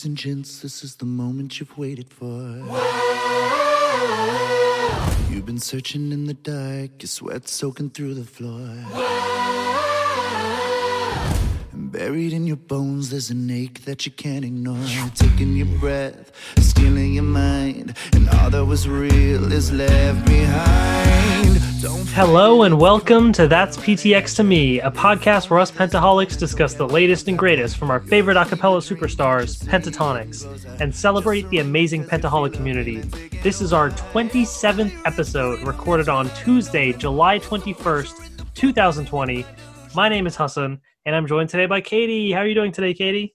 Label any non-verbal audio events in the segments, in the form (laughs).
Ladies and gents, this is the moment you've waited for. You've been searching in the dark, your sweat soaking through the floor. And buried in your bones, there's an ache that you can't ignore. Taking your breath, stealing your mind, and all that was real is left behind. Don't Hello and welcome to That's PTX to Me, a podcast where us pentaholics discuss the latest and greatest from our favorite a cappella superstars, Pentatonix, and celebrate the amazing pentaholic community. This is our 27th episode, recorded on Tuesday, July 21st, 2020. My name is Hassan, and I'm joined today by Katie. How are you doing today, Katie?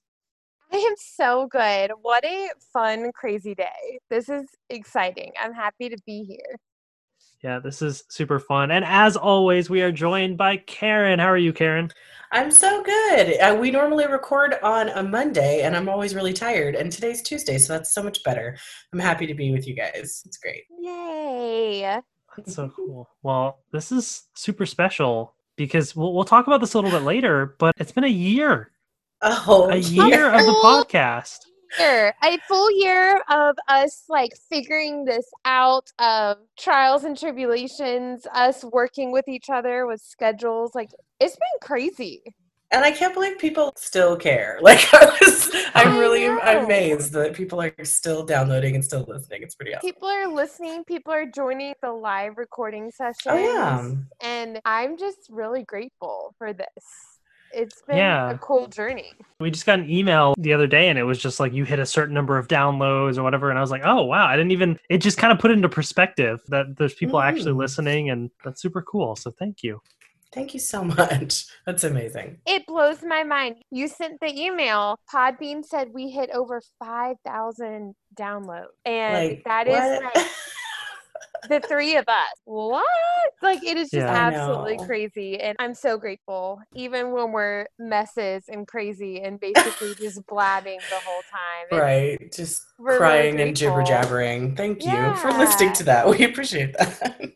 I am so good. What a fun, crazy day. This is exciting. I'm happy to be here. Yeah, this is super fun. And as always, we are joined by Karen. How are you, Karen? I'm so good. Uh, we normally record on a Monday, and I'm always really tired. And today's Tuesday, so that's so much better. I'm happy to be with you guys. It's great. Yay. That's so cool. Well, this is super special because we'll, we'll talk about this a little bit later, but it's been a year, Oh, a year of the (laughs) podcast. Year, a full year of us like figuring this out of trials and tribulations, us working with each other with schedules. Like it's been crazy. And I can't believe people still care. (laughs) Like I was, I'm I really know. amazed that people are still downloading and still listening. It's pretty awesome. People are listening, people are joining the live recording sessions. Oh yeah. And I'm just really grateful for this. It's been Yeah. a cool journey. We just got an email the other day and it was just like you hit a certain number of downloads or whatever. And I was like, oh, wow. I didn't even, it just kind of put into perspective that there's people actually Mm. listening and that's super cool. So thank you. Thank you so (laughs) much. That's amazing. It blows my mind. You sent the email. Podbean said we hit over 5,000 downloads. And Like that is what? like (laughs) the three of us. What? Like, it is just Yeah. Absolutely crazy. And I'm so grateful, even when we're messes and crazy and basically (laughs) just blabbing the whole time. It's- right. Just we're really crying and jibber jabbering. Thank you for listening to that. We appreciate that.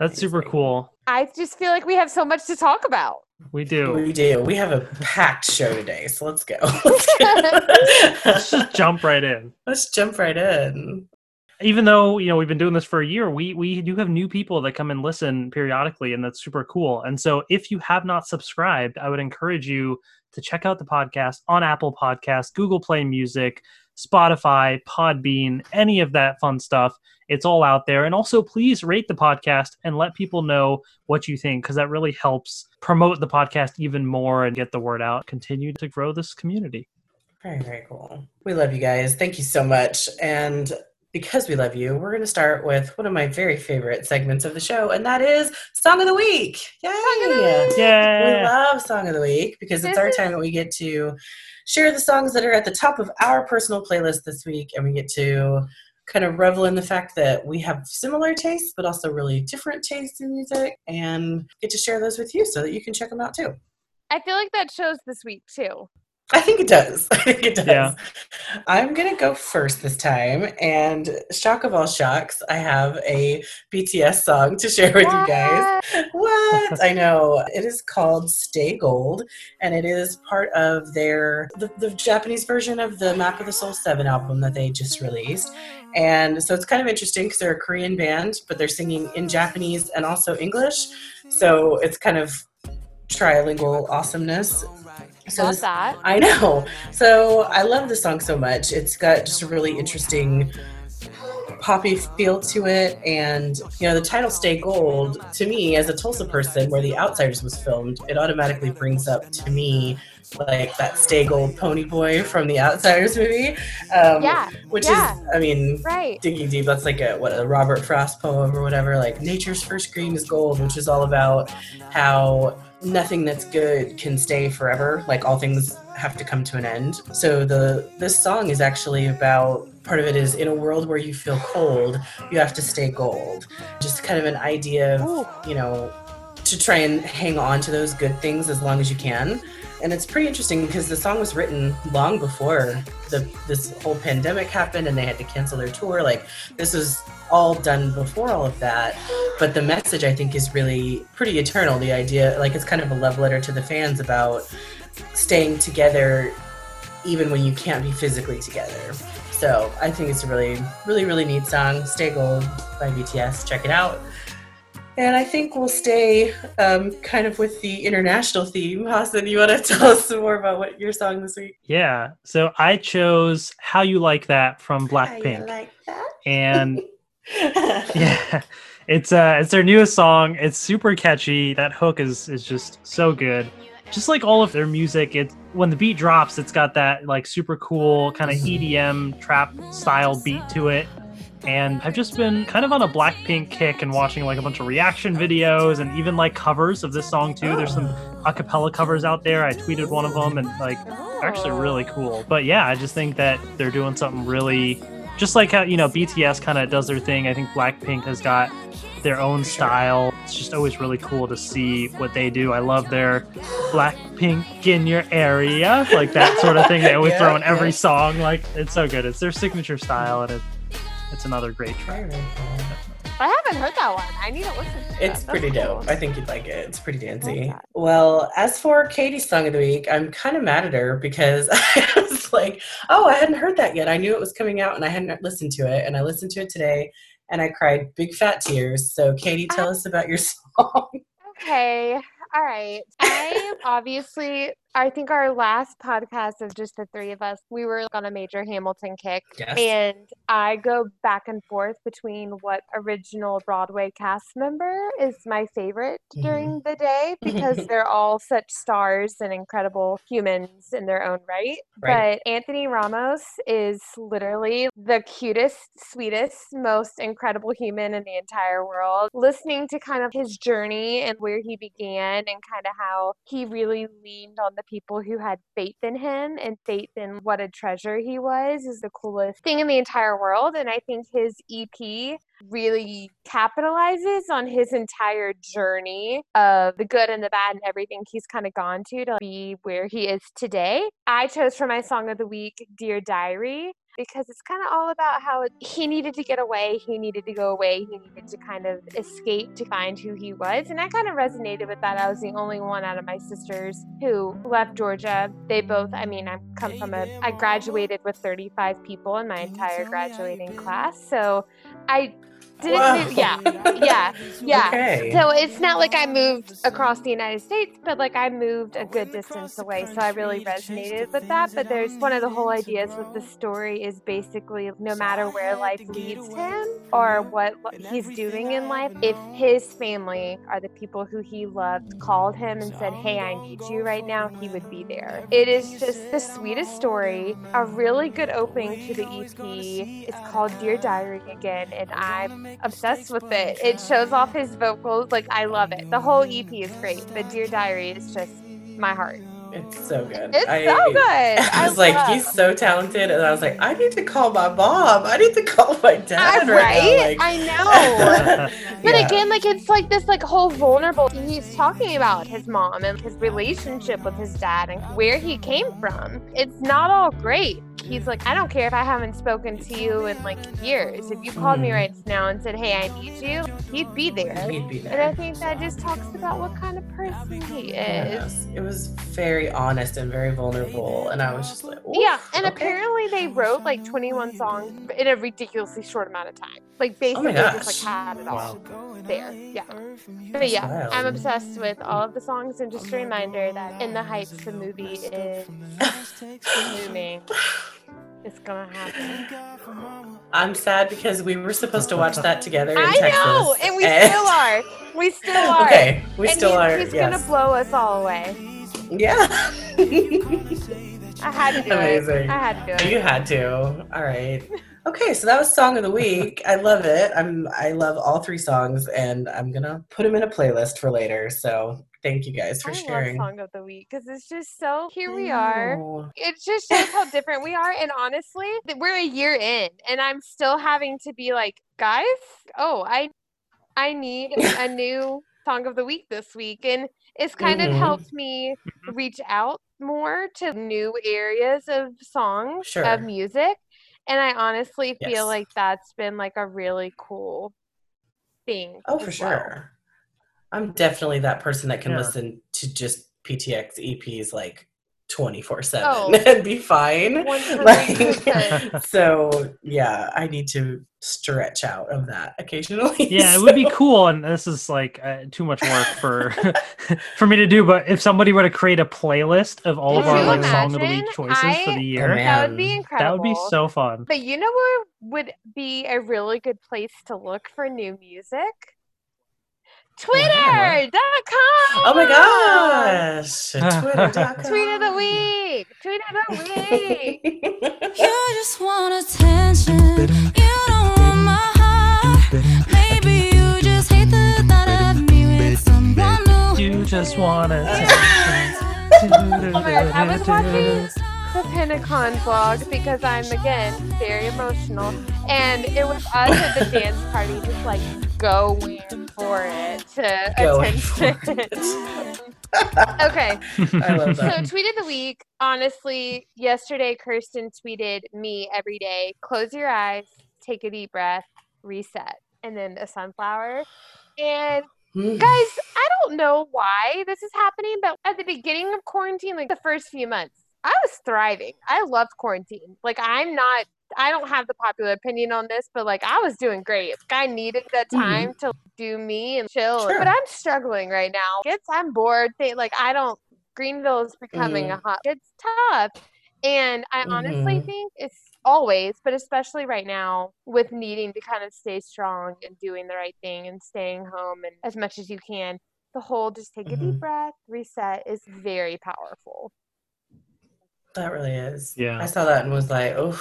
That's super cool. I just feel like we have so much to talk about. We do. We do. We have a packed show today, so let's go. (laughs) Let's just jump right in. Let's jump right in. even though you know we've been doing this for a year we we do have new people that come and listen periodically and that's super cool and so if you have not subscribed i would encourage you to check out the podcast on apple podcast google play music spotify podbean any of that fun stuff it's all out there and also please rate the podcast and let people know what you think because that really helps promote the podcast even more and get the word out continue to grow this community Very, very cool. We love you guys. Thank you so much. And because we love you, we're going to start with one of my very favorite segments of the show, and that is Song of the Week. Yay! of the Week. We love Song of the Week because it's our time that we get to share the songs that are at the top of our personal playlist this week, and we get to kind of revel in the fact that we have similar tastes, but also really different tastes in music, and get to share those with you so that you can check them out too. I feel like that shows this week too. I think it does. (laughs) I think it does. Yeah. I'm gonna go first this time, and shock of all shocks, I have a BTS song to share with you guys. What? (laughs) I know. It is called Stay Gold, and it is part of their the, the Japanese version of the Map of the Soul 7 album that they just released. And so it's kind of interesting because they're a Korean band, but they're singing in Japanese and also English. So it's kind of trilingual awesomeness. So Love that. I know. So I love the song so much. It's got just a really interesting poppy feel to it. And, you know, the title Stay Gold, to me, as a Tulsa person where The Outsiders was filmed, it automatically brings up to me like that Stay Gold pony boy from the Outsiders movie. Um, Yeah, Which yeah. is, I mean, Right. digging deep that's like a what a robert frost poem or whatever like nature's first green is gold which is all about how nothing that's good can stay forever like all things have to come to an end. So the this song is actually about part of it is in a world where you feel cold you have to stay gold. Just kind of an idea of you know to try and hang on to those good things as long as you can and it's pretty interesting because the song was written long before the this whole pandemic happened and they had to cancel their tour like this was all done before all of that but the message i think is really pretty eternal the idea like it's kind of a love letter to the fans about staying together even when you can't be physically together. So I think it's a really, really, really neat song. Stay Gold by BTS. Check it out. And I think we'll stay um, kind of with the international theme. Hassan, you want to (laughs) tell us some more about what your song this week? Yeah. So I chose How You Like That from Blackpink. like that? And (laughs) yeah, it's uh it's their newest song. It's super catchy. That hook is is just so good. Just like all of their music, it when the beat drops, it's got that like super cool kind of EDM trap style beat to it. And I've just been kind of on a Blackpink kick and watching like a bunch of reaction videos and even like covers of this song too. There's some acapella covers out there. I tweeted one of them and like actually really cool. But yeah, I just think that they're doing something really just like how you know BTS kind of does their thing. I think Blackpink has got their own style. It's just always really cool to see what they do. I love their Blackpink in your area, like that sort of thing. They always Yeah, throw in every yeah. song. Like it's so good. It's their signature style, and it, it's another great track. Very, very cool. I haven't heard that one. I need to listen to that. It's That's pretty cool. dope. I think you'd like it. It's pretty dancey. Well, as for Katie's song of the week, I'm kind of mad at her because (laughs) I was like, oh, I hadn't heard that yet. I knew it was coming out and I hadn't listened to it. And I listened to it today and I cried big fat tears. So, Katie, tell ah. us about your (laughs) song. Okay. All right. I obviously, I think our last podcast of just the three of us, we were on a major Hamilton kick. Yes. And I go back and forth between what original Broadway cast member is my favorite Mhm. during the day (laughs) because they're all such stars and incredible humans in their own right. Right. But Anthony Ramos is literally the cutest, sweetest, most incredible human in the entire world. Listening to kind of his journey and where he began and kind of how he really leaned on the people who had faith in him and faith in what a treasure he was is the coolest thing in the entire world. And I think his EP really capitalizes on his entire journey of the good and the bad and everything he's kind of gone to to be where he is today. I chose for my song of the week Dear Diary because it's kind of all about how he needed to get away, he needed to go away, he needed to kind of escape to find who he was. And I kind of resonated with that. I was the only one out of my sisters who left Georgia. They both, I mean, I come from a, I graduated with 35 people in my entire graduating class. So I didn't Wow. move, yeah, yeah, (laughs) yeah. Okay. So it's not like I moved across the United States, but like I moved a good distance away. So I really resonated with that. But there's one of the whole ideas with the story is basically no matter where life leads him or what he's doing in life, if his family are the people who he loved called him and said, Hey, I need you right now, he would be there. It is just the sweetest story, a really good opening to the EP. It's called Dear Diary again, and I'm obsessed with it. It shows off his vocals. Like, I love it. The whole EP is great, but Dear Diary is just my heart. It's so good. It's I, so good. I was like, he's so talented. And I was like, I need to call my mom. I need to call my dad I, right, right? now. Like, I know. (laughs) But Yeah. again, like it's like this like whole vulnerable he's talking about his mom and his relationship with his dad and where he came from. It's not all great. He's like, I don't care if I haven't spoken to you in like years. If you called me Mhm. right now and said, Hey, I need you, he'd be there. He'd be there. And I think that just talks about what kind of person he is. Yes. It was very honest and very vulnerable. And I was just like, Yeah, and okay. apparently they wrote like 21 songs in a ridiculously short amount of time. Like basically just like had it all Wow. there. Yeah. But yeah, wild. I'm obsessed with all of the songs and just a reminder that In the Heights the movie is (laughs) booming. It's gonna happen. I'm sad because we were supposed to watch that together in I Texas. know, and we still are. We still (laughs) are. Okay, we and still he's, are. He's yes. gonna blow us all away. Yeah. (laughs) I had to do Amazing. it. I had to do it. You had to. All right. Okay, so that was song of the week. I love it. I'm I love all three songs, and I'm gonna put them in a playlist for later. So thank you guys for I sharing. love Song of the Week because it's just so. Here we are. It just shows how different we are and honestly we're a year in and i'm still having to be like guys oh i i need a (laughs) new song of the week this week and it's kind Mhm. of helped me reach out more to new areas of songs Sure. of music and i honestly Yes. feel like that's been like a really cool thing Oh, for well. sure. I'm definitely that person that can Yeah. listen to just PTX EPs like 24 7 Oh. (laughs) and be fine. 100%. Like, (laughs) so, yeah, I need to stretch out of that occasionally. (laughs) Yeah, it would be cool, and this is like uh, too much work for for me to do. But if somebody were to create a playlist of all of our like song of the week choices for the Oh, year, man. That would be incredible. that would be so fun. But you know what would be a really good place to look for new music? Twitter.com. Oh my gosh. (laughs) Twitter.com. Tweet of the week. Tweet of the week. (laughs) You just want attention. You don't want my heart. Maybe you just hate the thought of me with someone new. You just want to. Oh my god, I was watching the Pentagon vlog because I'm again very emotional, and it was us at the dance party just like going for it to Going for attention. (laughs) okay, (laughs) I love so tweet of the week. Honestly, yesterday Kirstin tweeted me every day: close your eyes, take a deep breath, reset, and then a sunflower. And (sighs) guys, I don't know why this is happening, but at the beginning of quarantine, like the first few months, I was thriving. I loved quarantine. Like I'm not I don't have the popular opinion on this, but like I was doing great. Like, I needed that Mhm. time to do me and chill. Sure. But I'm struggling right now. It's I'm bored. They, like I don't Greenville is becoming a hot it's tough. And I honestly Mhm. think it's always, but especially right now, with needing to kind of stay strong and doing the right thing and staying home and as much as you can, the whole just take a deep Mhm. breath, reset is very powerful. That really is. Yeah. I saw that and was like, oh,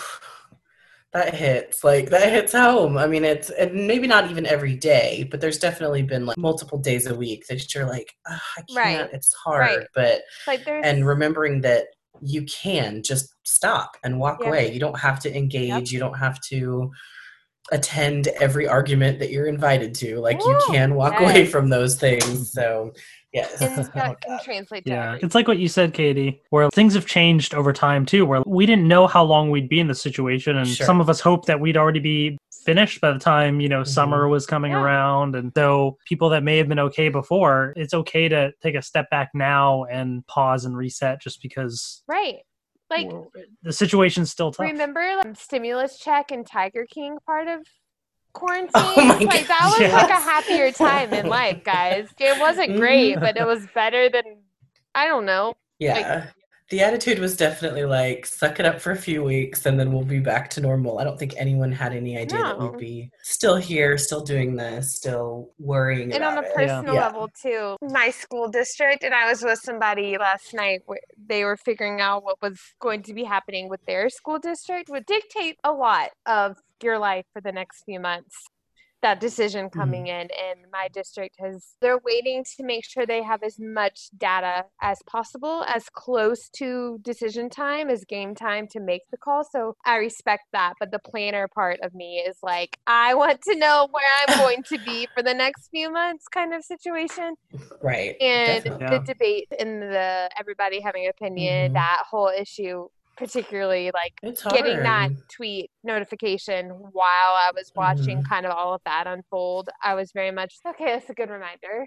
that hits. Like that hits home. I mean, it's and maybe not even every day, but there's definitely been like multiple days a week that you're like, "Ah, I can't. Right. It's hard. Right. But Like there's and remembering that you can just stop and walk Yeah. away. You don't have to engage. You don't have to attend every argument that you're invited to. Like you can walk away from those things. (laughs) So yes. and Oh, that can God. translate to Yeah, everything. it's like what you said, Katie, where things have changed over time too, where we didn't know how long we'd be in this situation, and Sure. some of us hoped that we'd already be finished by the time you know mm-hmm. summer was coming Yeah. around, and so people that may have been okay before, it's okay to take a step back now and pause and reset, just because Right. Like we're- the situation's still tough. remember like, stimulus check and Tiger King part of quarantine? (laughs) Oh like that was God. like a happier time in (laughs) life, guys. It wasn't great, but it was better than I don't know. Yeah. The attitude was definitely like, suck it up for a few weeks and then we'll be back to normal. I don't think anyone had any idea that we'd be still here, still doing this, still worrying and on a it. personal Yeah. level too my school district and i was with somebody last night where they were figuring out what was going to be happening with their school district would dictate a lot of your life for the next few months that decision coming in and my district has they're waiting to make sure they have as much data as possible as close to decision time as game time to make the call so i respect that but the planner part of me is like i want to know where i'm (laughs) going to be for the next few months kind of situation Right. and definitely. Yeah. the debate and the everybody having an opinion Mhm. that whole issue particularly like getting that tweet notification while I was watching Mhm. kind of all of that unfold, I was very much okay. That's a good reminder.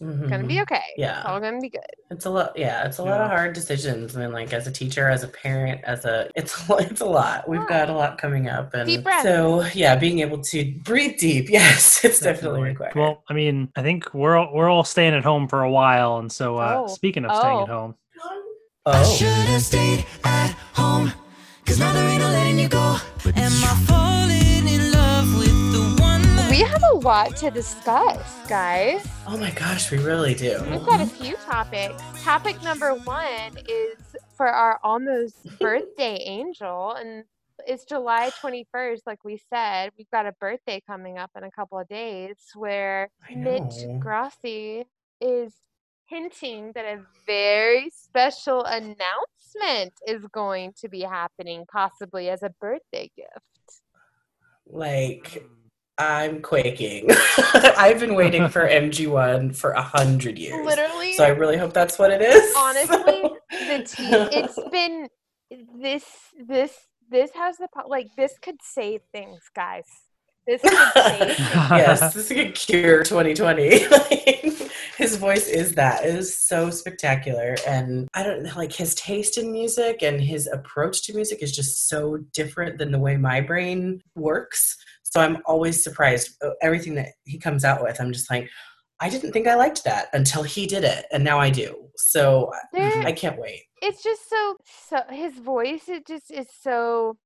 It's gonna be Mhm. okay. It's Yeah. all gonna be good. It's a lot. Yeah, it's a lot of hard decisions. I mean, like as a teacher, as a parent, as a (laughs) it's a- it's a lot. We've got a lot coming up, and Deep breath. so yeah, being able to breathe deep. (laughs) Yes, it's definitely, required. Well, I mean, I think we're all, we're all staying at home for a while, and so uh, Oh. speaking of staying Oh. at home, I oh, should have stayed at home. Cause now there ain't no letting you go. Am I falling in love with the one We have a lot to discuss, guys. oh my gosh, we really do. We've got a few topics. Topic number one is for our almost (laughs) birthday angel, and it's July 21st, like we said. We've got a birthday coming up in a couple of days where Mitch know. Grassi is hinting that a very special announcement is going to be happening, possibly as a birthday gift. Like hmm. I'm quaking. (laughs) I've been waiting for (laughs) MG1 for a hundred years. Literally, So I really hope that's what it is. honestly, (laughs) the tea it's been this this this has the like this could save things guys This could save. yes, this could cure 2020. His voice is that. It is so spectacular. And I don't know, like his taste in music and his approach to music is just so different than the way my brain works. So I'm always surprised. uh, Everything that he comes out with, I'm just like, I didn't think I liked that until he did it. And now I do. So There- I can't wait. it's just so so his voice it just is so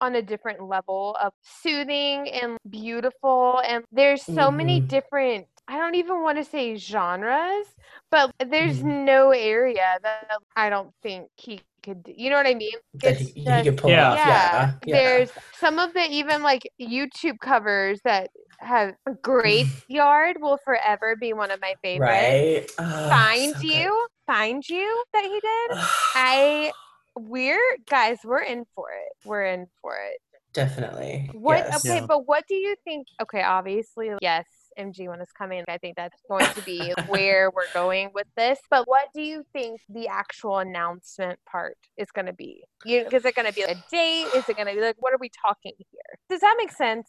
on a different level of soothing and beautiful and there's so many Mhm. different I don't even want to say genres, but there's Mhm. no area that I don't think he could do. You know what I mean? That It's he, he just- could pull Yeah. off. yeah, Yeah. yeah. there's some of the even like YouTube covers that have Graveyard (laughs) will forever be one of my favorites. right. Oh, Find so good. you, find you that he did. I (sighs) we're guys, we're in for it. We're in for it. Definitely. What yes. okay, Yeah. but what do you think? Okay, obviously, yes, MG one is coming. I think that's going to be where we're going with this. But what do you think the actual announcement part is going to be? You, is it going to be a date? Is it going to be like what are we talking here? Does that make sense?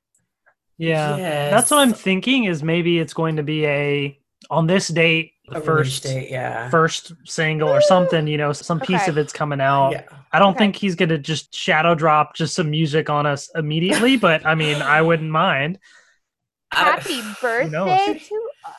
Yeah. That's what I'm thinking is maybe it's going to be a on this date, the A first date, yeah. first single or something, you know, some piece Okay. of it's coming out. yeah. I don't Okay. think he's gonna just shadow drop just some music on us immediately, but I mean I wouldn't mind. I- Happy (laughs) birthday to us.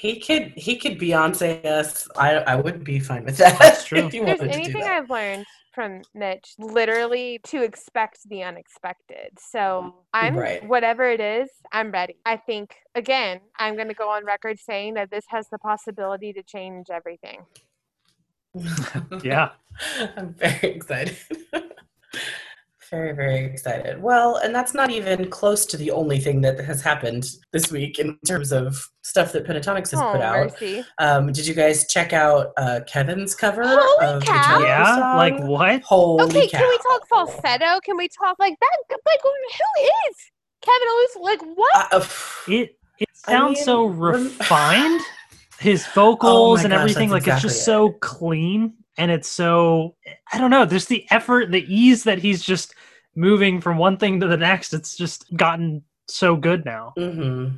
He could he could Beyonce us. I I would be fine with that. That's (laughs) true. if there's wanted to do anything that. I've learned from Mitch, literally to expect the unexpected. So I'm Right. whatever it is, I'm ready. I think again, I'm going to go on record saying that this has the possibility to change everything. (laughs) Yeah. I'm very excited. Very, very excited. Well, and that's not even close to the only thing that has happened this week in terms of stuff that Pentatonix has oh, put out. mercy! Um, did you guys check out uh, Kevin's cover Holy of cow! the Yeah, song? like what? Holy Okay, cow. can we talk falsetto? Can we talk like that? Like who is Kevin Olusola? Like what? Uh, It it sounds so mean, rem- refined. (laughs) His vocals and gosh, everything, that's like it's just exactly so clean and it's so I don't know, there's the effort, the ease that he's just moving from one thing to the next. It's just gotten so good now. hmm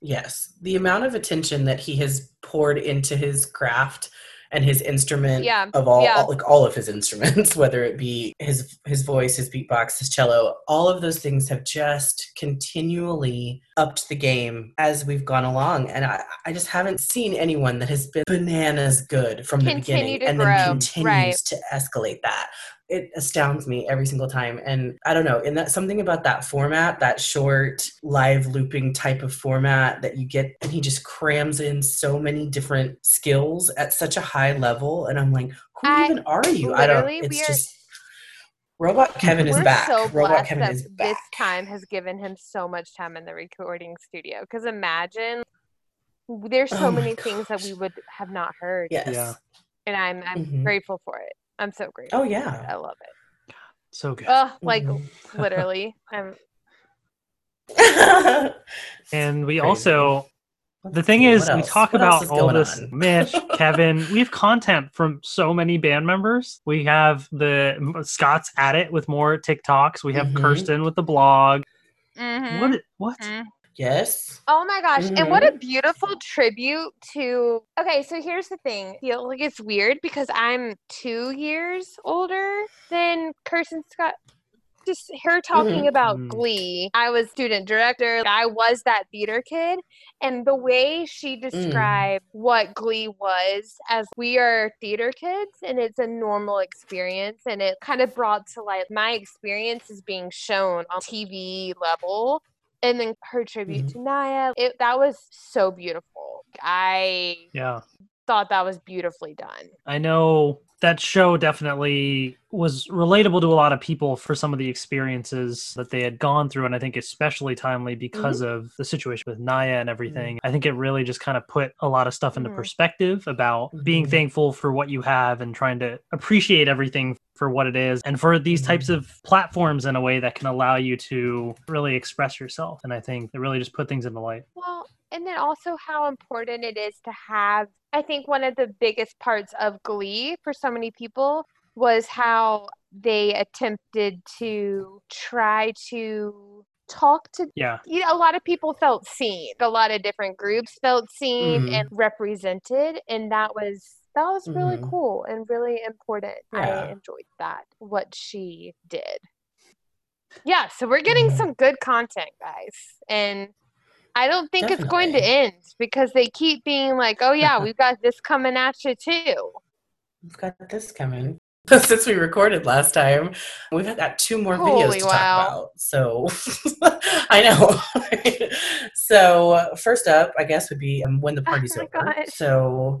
Yes, the amount of attention that he has poured into his craft and his instrument Yeah, of all, yeah. all- like all of his instruments, (laughs) whether it be his his voice, his beatbox, his cello, all of those things have just continually upped the game as we've gone along. And I, I just haven't seen anyone that has been bananas good from the beginning and grow, then continues right. to escalate that it astounds me every single time and i don't know in that something about that format that short live looping type of format that you get and he just crams in so many different skills at such a high level and i'm like who I- even are you i don't literally, we it's are- just robot kevin is We're back so robot blessed kevin that is this time has given him so much time in the recording studio. Because imagine there's so Oh my many things that we would have not heard, yes Yeah. and I'm I'm Mhm. grateful for it. I'm so grateful. oh yeah I love it. So good. Oh, like Mhm. (laughs) literally, I'm (laughs) and we Crazy. also the thing see, is we talk What about all this on? mitch (laughs) kevin we have content from so many band members we have the scott's at it with more tiktoks we have Mhm. kirstin with the blog Mhm. what what Mhm. Yes Oh my gosh. And what Mm-hmm. a beautiful tribute to. Okay, so here's the thing. I feel like it's weird because I'm two years older than Kirstin Scott. Just her talking Mhm. about Mm. Glee. I was student director. I was that theater kid. And the way she described what Glee was as we are theater kids and it's a normal experience. And it kind of brought to light my experience is being shown on TV level and then her tribute mm-hmm. to Naya. It that was so beautiful. I yeah thought that was beautifully done. I know that show definitely was relatable to a lot of people for some of the experiences that they had gone through. And I think especially timely because of the situation with Naya and everything. I think it really just kind of put a lot of stuff into Mhm. perspective about being Mhm. thankful for what you have and trying to appreciate everything for what it is and for these types Mhm. of platforms in a way that can allow you to really express yourself. And I think it really just put things into light. Well, and then also how important it is to have I think one of the biggest parts of Glee for so many people was how they attempted to try to talk to Yeah. you know, a lot of people felt seen. A lot of different groups felt seen Mhm. and represented, and that was that was really Mhm. cool and really important. Yeah. I enjoyed that what she did. Yeah, so we're getting Mhm. some good content, guys, and I don't think it's going to end because they keep being like, "Oh yeah, we've got this coming at you too." We've got this coming. (laughs) Since we recorded last time, we've got two more videos to wow. talk about. So (laughs) I know. (laughs) so first up, I guess, would be um, when the Oh party's my over. gosh. So,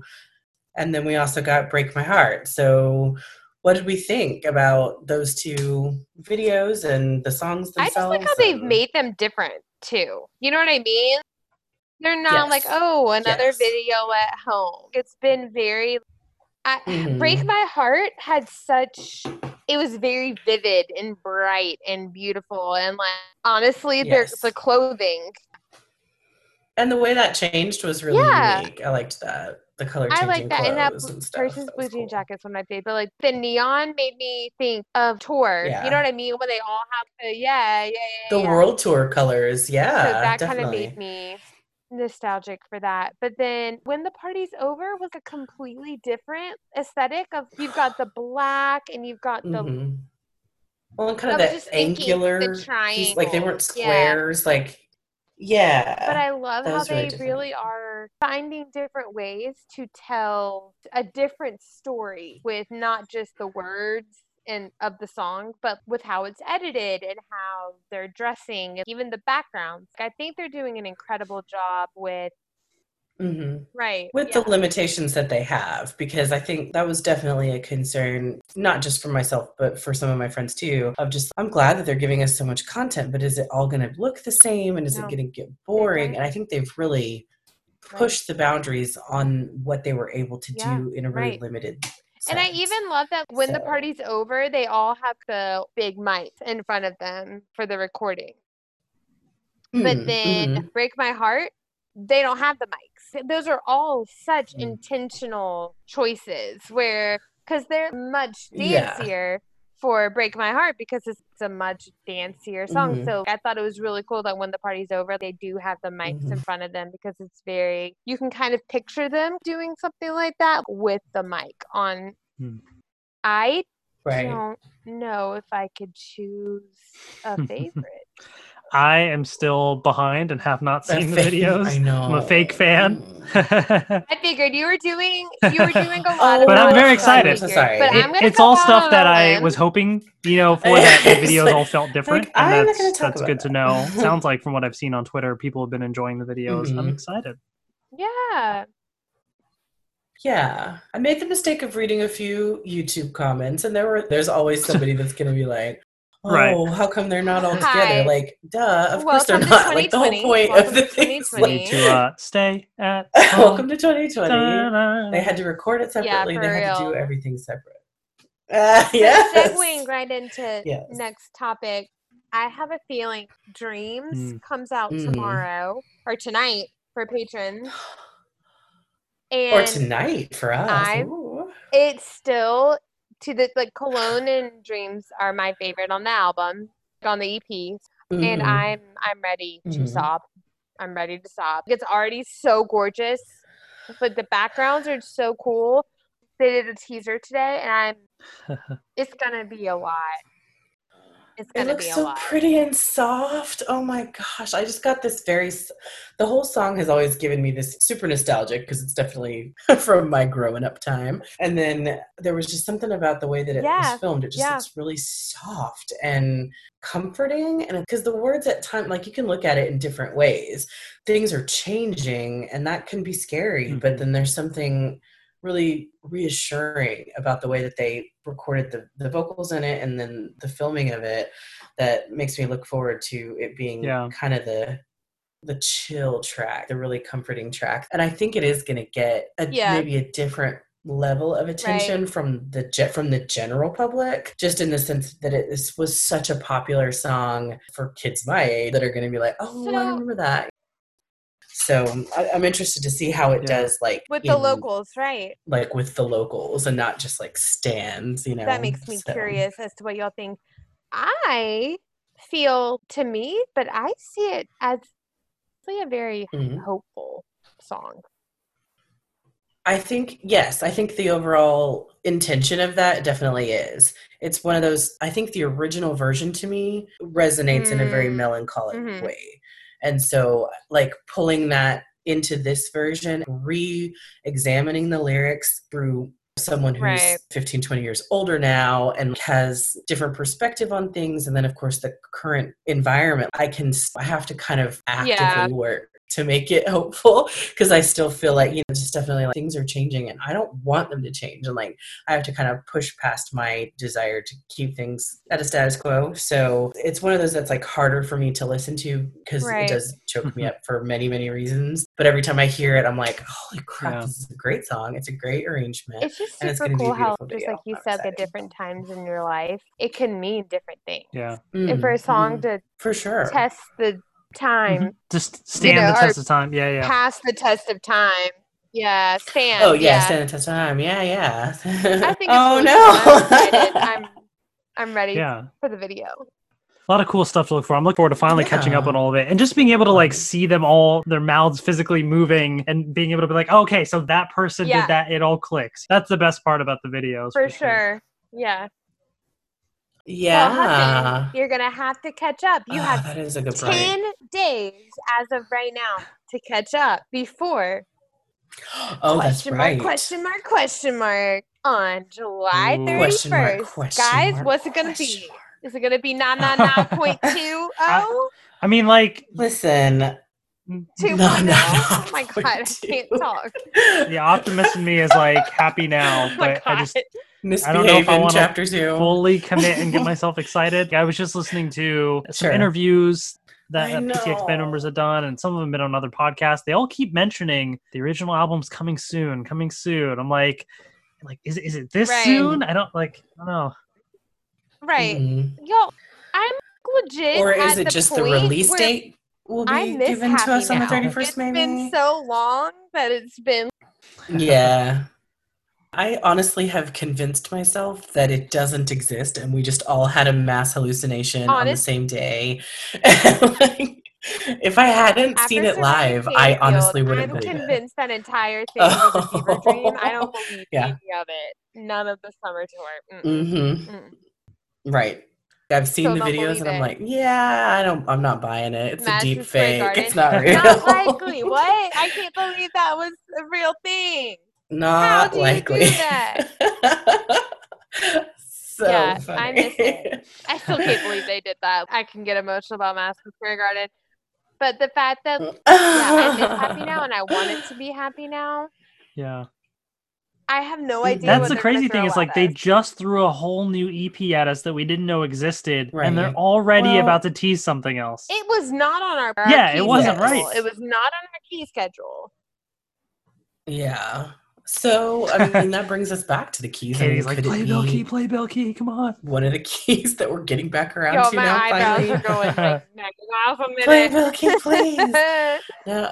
and then we also got "Break My Heart." So, what did we think about those two videos and the songs themselves? I just like how they've made them different too. You know what I mean? They're not like, oh, another Yes. video at home. It's been very. I, Break Mhm. My Heart had such. It was very vivid and bright and beautiful and like honestly, there's Yes. the clothing. and the way that changed was really Yeah. unique. I liked that. The color I like that, and that person's blue jean cool. jacket's one of my favorite. But like the neon made me think of tour. Yeah. You know what I mean? When they all have the yeah, yeah, yeah. The yeah. world tour colors, yeah, so that kind of made me nostalgic for that. But then when the party's over was a completely different aesthetic of you've got the black and you've got the Mhm. Well, and kind of that the angular piece, like they weren't triangles, yeah. squares, like yeah. but I love how was really they really are finding different ways to tell a different story with not just the words and of the song, but with how it's edited and how they're dressing even the backgrounds. I think they're doing an incredible job with hmm right with yeah. the limitations that they have, because I think that was definitely a concern, not just for myself, but for some of my friends too. Of just, I'm glad that they're giving us so much content, but is it all going to look the same, and is No. it going to get boring? don't. And I think they've really Right. pushed the boundaries on what they were able to Yeah, do in a really right. limited. And I even love that when the party's over, they all have the big mics in front of them for the recording. But Mm, then mhm. Break My Heart, they don't have the mics. Those are all such Mm. intentional choices where, because they're much Yeah. for Break My Heart because it's a much dancier song. Mhm. So I thought it was really cool that when the party's over, they do have the mics in Mhm. front of them because it's very, you can kind of picture them doing something like that with the mic on. Hmm. I right. don't know if I could choose a (laughs) favorite. I am still behind and have not seen the videos. I know. I'm a fake fan. (laughs) I figured you were doing (laughs) you were doing a lot Oh, of But I'm very excited. figured, So sorry. But It- I'm it's all stuff that I was hoping, you know, (laughs) for that the videos all felt different, I'm and not that's gonna talk that's about good to know. Sounds like from what I've seen on Twitter, people have been enjoying the videos. I'm Mhm. excited. Yeah. Yeah, I made the mistake of reading a few YouTube comments, and there were there's always somebody that's gonna be like, "Oh, Right. how come they're not all together?" Hi. Like, duh, of course they're to not. (laughs) Like the whole point Welcome of the thing. is, 2020. Need to uh, stay at (laughs) Welcome to 2020. Da-da-da. They had to record it separately. for they had to do everything separate. Uh, So (laughs) yes. segueing right into Yes. next topic, I have a feeling Dreams Mm. comes out Mm. tomorrow or tonight for patrons. And Or tonight for us. I'm- Ooh. it's still to the like Cologne and Dreams are my favorite on the album, on the EP. and Mhm. I'm I'm ready to Mhm. sob. I'm ready to sob. It's already so gorgeous. But the backgrounds are so cool. They did a teaser today, and I'm. (laughs) It's gonna be a lot. It's It looks be a so lot. pretty and soft. Oh my gosh. I just got this very. The whole song has always given me this super nostalgic because it's definitely (laughs) from my growing up time. And then there was just something about the way that it Yeah, was filmed. It just yeah. looks really soft and comforting. And because the words at time, like you can look at it in different ways, things are changing and that can be scary. But Mhm. then there's something really reassuring about the way that they recorded the, the vocals in it and then the filming of it that makes me look forward to it being Yeah. kind of the the chill track the really comforting track and i think it is going to get a, Yeah. maybe a different level of attention from the ge- from the general public just in the sense that this was such a popular song for kids my age that are going to be like oh i remember that so I, i'm interested to see how it Yeah. does like With the locals, right? like with the locals and not just like stands you know That makes me so. curious as to what y'all think. I feel to me, but I see it as actually a very Mhm. hopeful song. I think yes, I think the overall intention of that definitely is. It's one of those I think the original version to me resonates in a very Mm. melancholic Mhm. way. And so like pulling that into this version, re-examining the lyrics through someone who's Right. 15 20 years older now and has different perspective on things and then of course the current environment i can i have to kind of actively Yeah. work to make it (laughs) hopeful because i still feel like you know just definitely like things are changing and i don't want them to change and like i have to kind of push past my desire to keep things at a status quo so it's one of those that's like harder for me to listen to because Right. it does choke me up for many many reasons but every time i hear it i'm like holy crap Yeah. this is a great song it's a great arrangement It's just And it's super gonna be a cool how, beautiful just like you I'm said, excited. the different times in your life, it can mean different things. Yeah. And for a song mhm. to for sure test the time, mm-hmm. Just stand know, the test of time. Yeah, yeah. pass the test of time. Yeah, stand. Oh yeah, yeah. stand the test of time. Yeah, yeah. I think (laughs) oh really no. I'm. (laughs) I'm I'm ready Yeah. for the video. A lot of cool stuff to look for. I'm looking forward to finally catching up on all of it and just being able to like see them all, their mouths physically moving and being able to be like, oh, okay, so that person Yeah. did that. It all clicks. That's the best part about the videos. For sure. Yeah. Well, yeah. Hudson, you're gonna have to catch up. You Ah, have that is a good point. 10 days as of right now to catch up before Oh, that's question right. mark, question mark, question mark on July Ooh. 31st. Question mark, question Guys, mark, what's it going to be? mark. Is it going to be 999.20? (laughs) I mean, like, Listen. 2.0? No, no, Oh my god, I can't talk. (laughs) the optimist in me is like happy now, (laughs) Oh but I just God. I don't know if I wanna chapter two. fully commit and get (laughs) myself excited. I was just listening to some Sure. interviews that that PTX band members have done, and some of them been on other podcasts. They all keep mentioning the original album's coming soon, coming soon. I'm like, like, is it- is it this Right. soon? I don't like, I don't know. Right. Mhm. Yo, I'm legit. Or is at it the just the release date will be given to Happy us on the Now. 31st, it's been so long that it's been Yeah. I honestly have convinced myself that it doesn't exist and we just all had a mass hallucination on the same day. (laughs) Like, if I hadn't after seen it live, I honestly wouldn't I'm believe it. convinced that entire (laughs) thing was a fever dream. I don't believe Yeah. any of it. None of the summer tour. Mm-mm. Mm-hmm. Mm. Right. I've seen Still the videos and I'm like, yeah, I don't I'm not buying it. It's a deep Square fake. Garden. It's (laughs) not real. Not likely. What? I can't believe that was a real thing. Not do you do likely. that? (laughs) so Yeah, funny. I miss it. (laughs) I still can't believe they did that. I can get emotional about Madison Square Garden. But the fact that yeah, I'm Happy Now and I want it to be happy now. Yeah, I have no Mm, idea. that's what the crazy thing throw is like at they just threw a whole new EP at us that we didn't know existed, and they're already Well- about to tease something else. It was not on our, our Yeah, it wasn't schedule. right. It was not on our key schedule. Yeah. So I mean that brings us back to the (laughs) keys. I mean, like, Playbill be Key, Playbill Key, come on. One of the keys that we're getting back around Yo, to my now eyebrows finally. are going like (laughs) next a minute. Playbill Key, please. (laughs) No.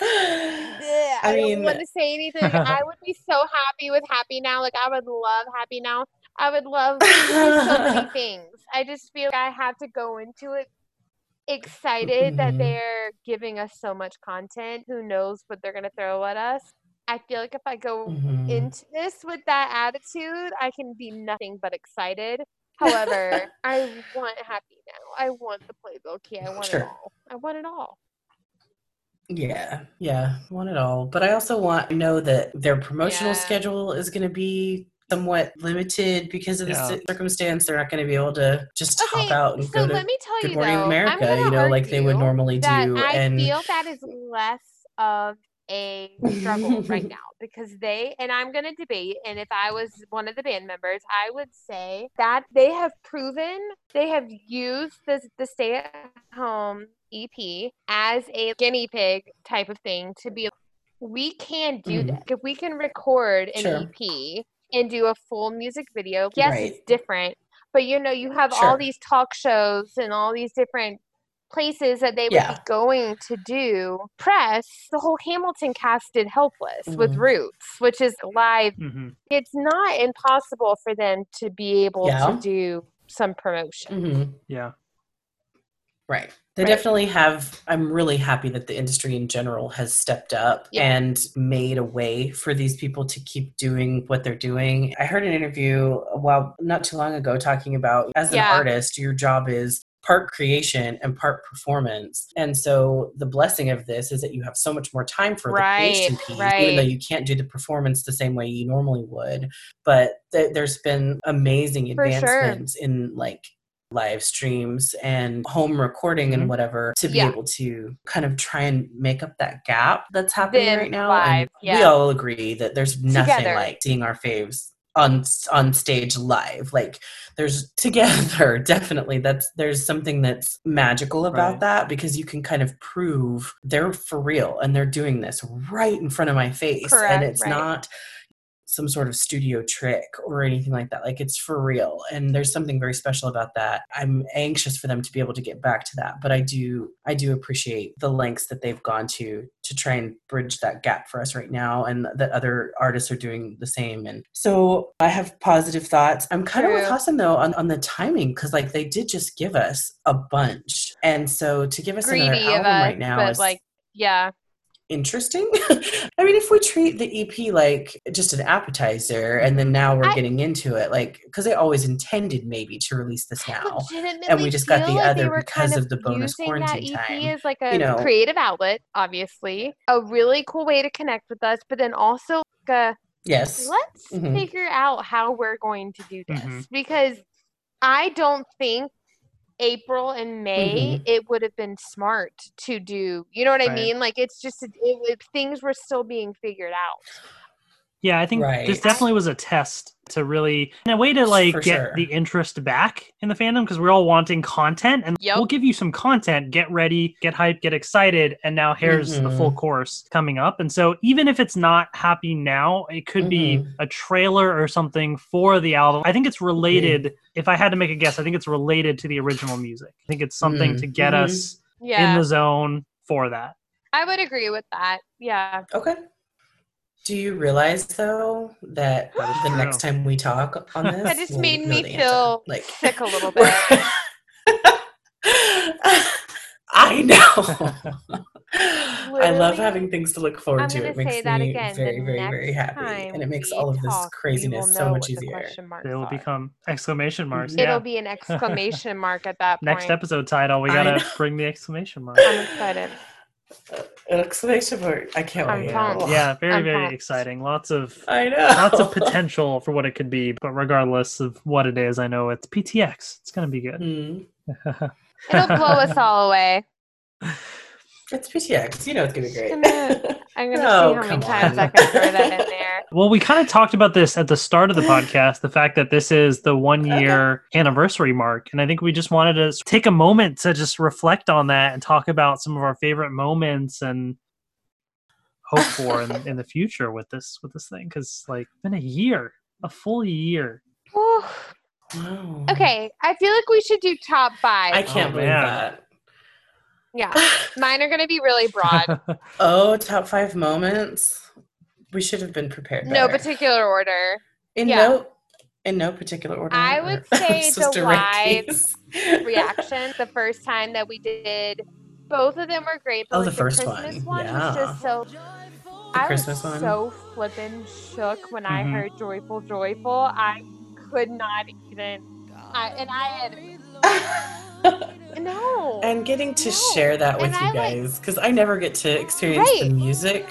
Yeah, I, I mean- don't want to say anything. I would be so happy with Happy Now. Like I would love Happy Now. I would love so many things. I just feel like I have to go into it excited that Mhm. they're giving us so much content. Who knows what they're gonna throw at us? I feel like if I go Mhm. into this with that attitude, I can be nothing but excited. However, (laughs) I want Happy Now. I want the Playbill key. I want Sure. it all. I want it all. Yeah, yeah, want it all. But I also want to know that their promotional Yeah. schedule is going to be somewhat limited because of the Yeah. ci- circumstance. They're not going to be able to just hop out and so go to let me tell Good you Morning though, America, you know, like they would normally do. I and feel that is less of a struggle right (laughs) now because they and I'm gonna debate. And if I was one of the band members, I would say that they have proven they have used the the stay at home EP as a guinea pig type of thing to be. We can do Mhm. that if we can record an Sure. EP and do a full music video. Yes, it's different, but you know you have all these talk shows and all these different places that they would Yeah. be going to do press, the whole Hamilton cast did Helpless with Mhm. Roots, which is live. hmm It's not impossible for them to be able Yeah. to do some promotion. hmm Yeah. Right. They Right. definitely have. I'm really happy that the industry in general has stepped up Yeah. and made a way for these people to keep doing what they're doing. I heard an interview a while, not too long ago, talking about as an Yeah. artist, your job is part creation and part performance. And so the blessing of this is that you have so much more time for Right, the creation piece, even though you can't do the performance the same way you normally would. But th- there's been amazing For sure. advancements in like live streams and home recording Mhm. and whatever to be Yeah. able to kind of try and make up that gap that's happening right now. live, and we all agree that there's nothing Together. like seeing our faves on on stage live. Like there's (laughs) together definitely that's there's something that's magical about Right. that because you can kind of prove they're for real and they're doing this right in front of my face Correct, and it's right. not some sort of studio trick or anything like that. Like it's for real. And there's something very special about that. I'm anxious for them to be able to get back to that. But I do I do appreciate the lengths that they've gone to to try and bridge that gap for us right now and that other artists are doing the same. And so I have positive thoughts. I'm kind of with True. Hassan though on, on the timing because like they did just give us a bunch. And so to give us Greedy another album us, right now but is like, yeah, interesting. (laughs) I mean, if we treat the EP like just an appetizer and then now we're I- getting into it, like, because they always intended maybe to release this now. And we just got the like other because kind of the bonus using that quarantine EP time. as like a You know. creative outlet, obviously, a really cool way to connect with us, but then also like a Yes. let's Mhm. figure out how we're going to do this Mhm. because I don't think April and May Mm-hmm. it would have been smart to do. You know what I mean? Like it's just it, it, things were still being figured out. Yeah, I think this definitely was a test to really, in a way, to like For get sure. the interest back in the fandom because we're all wanting content, and Yep. we'll give you some content. Get ready, get hyped, get excited, and now here's the full Mhm. course coming up. And so, even if it's not happy now, it could be Mhm. a trailer or something for the album. I think it's related. If I had to make a guess, I think it's related to the original music. I think it's something Mm. to get Mhm. us in the zone for that. I would agree with that. Yeah. Okay. Do you realize though that (gasps) That is the next time we talk on (laughs) this, That just we'll made me the answer? feel like sick a little (laughs) bit. I know. (laughs) I love having things to look forward I'm to. It makes say that me again. very, the very, very happy, and it makes all of this talk, craziness so much the easier. question marks They will are. become exclamation marks. Yeah. It'll be an exclamation mark at that point. Next episode title, we gotta bring the exclamation mark. I'm excited. An exclamation mark! I can't I'm wait. pumped. Yeah, very, I'm very pumped. exciting. Lots of I know. lots of (laughs) potential for what it could be, but regardless of what it is, I know it's PTX. It's gonna be good. Hmm. (laughs) It'll blow us all away. It's PTX. You know it's gonna be great. gonna- I'm gonna No, (laughs) see how come many times. I can throw that in there. Well, we kind of talked about this at the start of the podcast, the fact that this is the one year anniversary mark. And I think we just wanted to take a moment to just reflect on that and talk about some of our favorite moments and hope for in, (laughs) in the future with this with this thing. Cause like it's been a year, a full year. Whew. Okay, I feel like we should do top five. I can't Oh, believe man. that. yeah, (laughs) mine are gonna be really broad. (laughs) Oh, top five moments. We should have been prepared. no particular order. In yeah. no, in no particular order. I would (laughs) say supposed the to rank live these. reaction the first time that we did. Both of them were great, but Oh, like the first Christmas one, one, was just so. The I Christmas was one? so flippin' shook when I Mhm. heard "Joyful, Joyful." I could not even. I, and I had (laughs) no. and getting to No. share that with And you I, guys because I never get to experience the music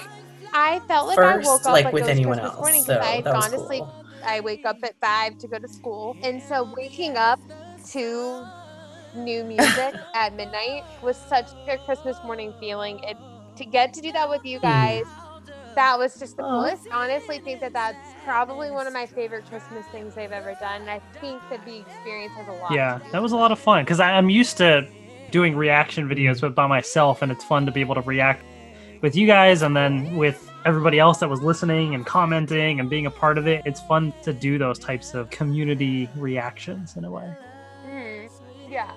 I felt like first, I woke up like, like, with anyone Christmas else. morning So I had gone to sleep. I wake up at five to go to school, and so waking up to new music (laughs) at midnight was such a Christmas morning feeling. And to get to do that with you Hmm. guys, that was just the coolest. I honestly think that that's probably one of my favorite Christmas things I've ever done. And I think that the experience has a lot. yeah, that was a lot of fun because I'm used to doing reaction videos but by myself, and it's fun to be able to react with you guys and then with everybody else that was listening and commenting and being a part of it. It's fun to do those types of community reactions in a way. it. Mhm. Yeah.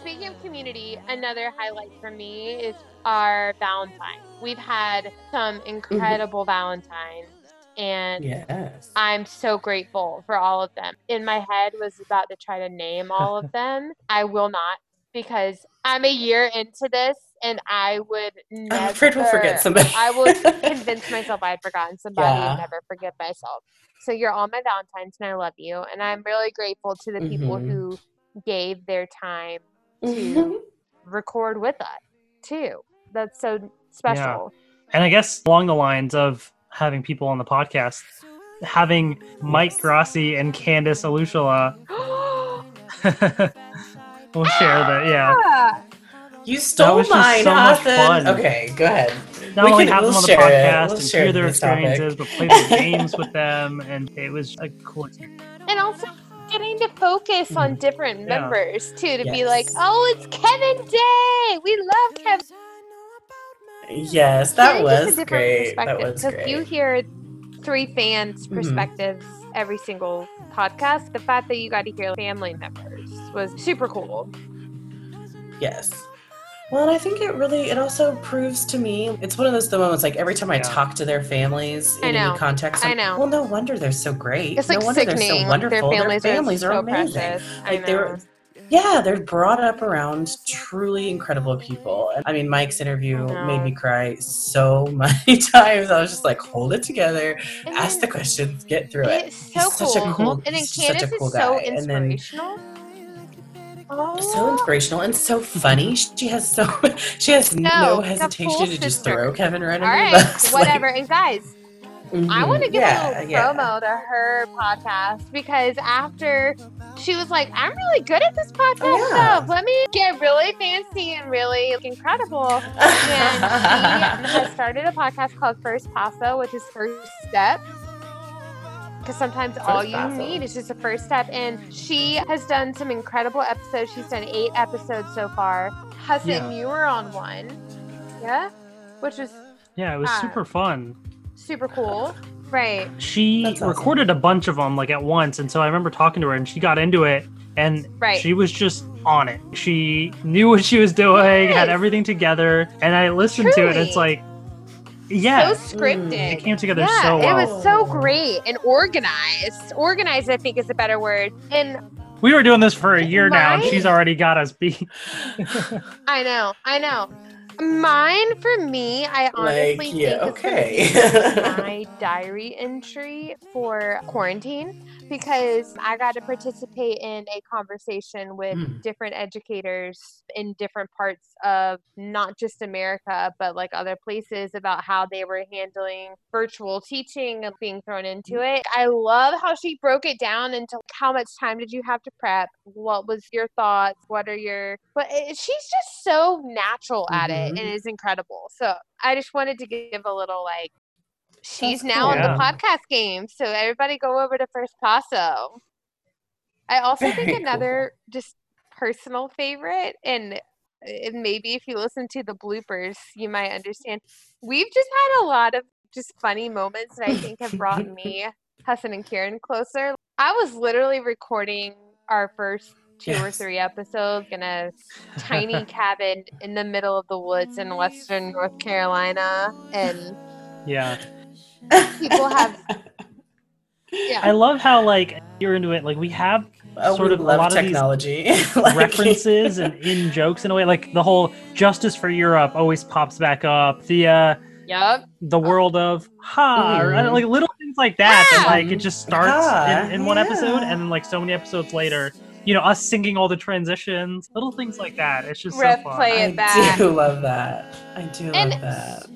Speaking of community, another highlight for me is our Valentine. We've had some incredible Valentines, and Yes. I'm so grateful for all of them. In my head was about to try to name all of (laughs) them. I will not because I'm a year into this and I would never I'm afraid we'll forget somebody. I would (laughs) convince myself I'd forgotten somebody Yeah. and never forget myself. So you're all my Valentines and I love you. And I'm really grateful to the people Mhm. who gave their time to record with us too. That's so special. And I guess along the lines of having people on the podcast, having Mike Yes. Grassi and Candace Olusola (gasps) (laughs) we'll share that. Yeah. You stole was just mine, so much Hassan. fun. Okay, go ahead. Not We only can- have them we'll on the share it. podcast We'll and share hear their this topic. experiences, but play the (laughs) games with them, and it was a cool experience. and also getting to focus on Mhm. different Yeah. members too to be Yes. like oh it's kevin day we love kevin Yes, that Getting just a was different great. That perspective. was So great. if you hear three fans Mhm. perspectives every single podcast the fact that you got to hear family members was super cool Yes. Well, and I think it really, it also proves to me, it's one of those the moments like every time I Yeah. talk to their families I in know. any context, I I'm, know. Well, no wonder they're so great. it's no like wonder sickening they're so wonderful. their families, families are, are so amazing. precious I Like they know. were, yeah, they're brought up around truly incredible people. And I mean, Mike's interview made me cry so (laughs) many times. I was just like, hold it together, And ask the questions, get through it. it's so He's such a cool. cool, and then he's such a Candace cool is so guy. And then inspirational oh so inspirational and so funny. She has so (laughs) she has no, No, hesitation to just sister. throw Kevin right all under right the bus. (laughs) like- whatever and guys I Mhm. want to give yeah, a little yeah. promo to her podcast because after she was like, I'm really good at this podcast Oh, yeah. stuff. Let me get really fancy and really incredible. And she (laughs) has started a podcast called First Paso, which is First Step. Because sometimes all you Paso. need is just a first step. And she has done some incredible episodes. She's done eight episodes so far. Hassan, Yeah. you were on one. Yeah? Which was Yeah, it was Ah. super fun. super cool. Right. She awesome. recorded a bunch of them like at once, and so I remember talking to her, and she got into it, and Right. she was just on it. She knew what she was doing, had everything together, and I listened to it. And it's like, yeah, So scripted. it came together yeah, so well. it was so great and organized. Organized, I think, is a better word. And we were doing this for a year now, and she's already got us beat. (laughs) I know, I know. Mine for me, I honestly Like, yeah, think okay. it's my (laughs) diary entry for quarantine because I got to participate in a conversation with Mm. different educators in different parts of not just America, but like other places about how they were handling virtual teaching and being thrown into it. I love how she broke it down into how much time did you have to prep? What was your thoughts? What are your, but it, she's just so natural at it and is incredible. So I just wanted to give a little like, she's That's now in the podcast game. So everybody go over to First Paso. I also Very (laughs) think cool. another just personal favorite, and uh, maybe if you listen to the bloopers, you might understand. We've just had a lot of just funny moments that I think have brought me, (laughs) Hassan and Karen closer. I was literally recording our first two or three episodes in a tiny (laughs) cabin in the middle of the woods in western North Carolina, and yeah, people have (laughs) yeah. I love how like you're into it. Like we have Oh, sort we of a love lot of technology. (laughs) Like- references and (laughs) in jokes in a way. Like the whole "Justice for Europe" always pops back up. The uh, Yep. the world of ha, or, Mhm. like little things like that. that Ha! like it just starts Ha, in, in one episode, and then like so many episodes later, you know, us singing all the transitions, little things like that. It's just so Ref fun. play I it back. do love that. I do And- love that.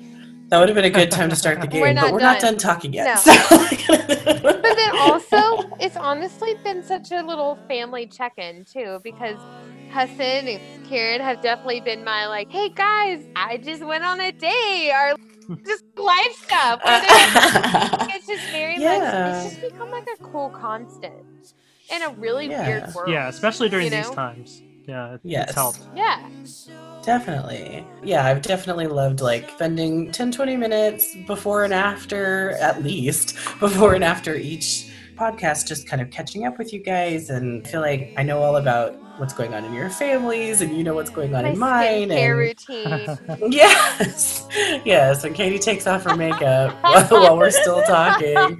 That would have been a good time to start the (laughs) game, We're but we're not done. done talking yet. No. (laughs) so- (laughs) But then also, it's honestly been such a little family check-in too, because Hassan and Karen have definitely been my like, hey guys, I just went on a date, or just life stuff. it's just very Yeah. much. It's just become like a cool constant in a really Yeah. weird world. Yeah, especially during these know? times. Yeah, it, Yes. it's helped. Yeah. Definitely. Yeah, I've definitely loved like spending 10, 20 minutes before and after, at least, (laughs) before and after each podcast, just kind of catching up with you guys and feel like I know all about what's going on in your families, and you know what's going on My in mine. skincare and- routine. (laughs) (laughs) Yes, yes. And Katie takes off her makeup while, while we're still talking.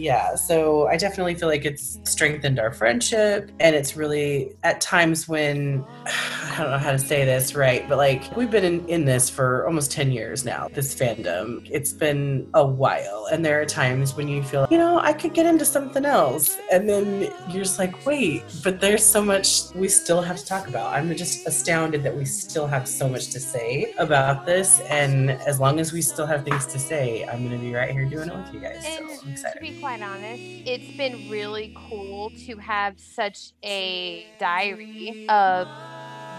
Yeah, so I definitely feel like it's strengthened our friendship, and it's really at times when (sighs) I don't know how to say this right, but like we've been in, in this for almost 10 years now, this fandom. It's been a while, and there are times when you feel, you know, I could get into something else, and then you're just like, wait, but there's so much we still have to talk about. I'm just astounded that we still have so much to say about this, and as long as we still have things to say, I'm going to be right here doing it with you guys. So I'm excited. Be quite honest, it's been really cool to have such a diary of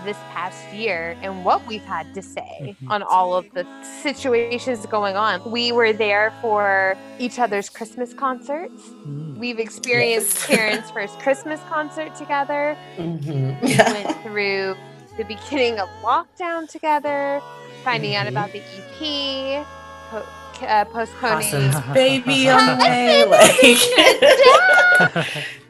this past year and what we've had to say Mhm. on all of the situations going on. We were there for each other's Christmas concerts. Mm. We've experienced Yes. Karen's first Christmas concert together. Mhm. We went (laughs) through the beginning of lockdown together, finding out Mhm. about the EP, po- uh, postponing. Awesome (laughs) baby (laughs) on the way. Like,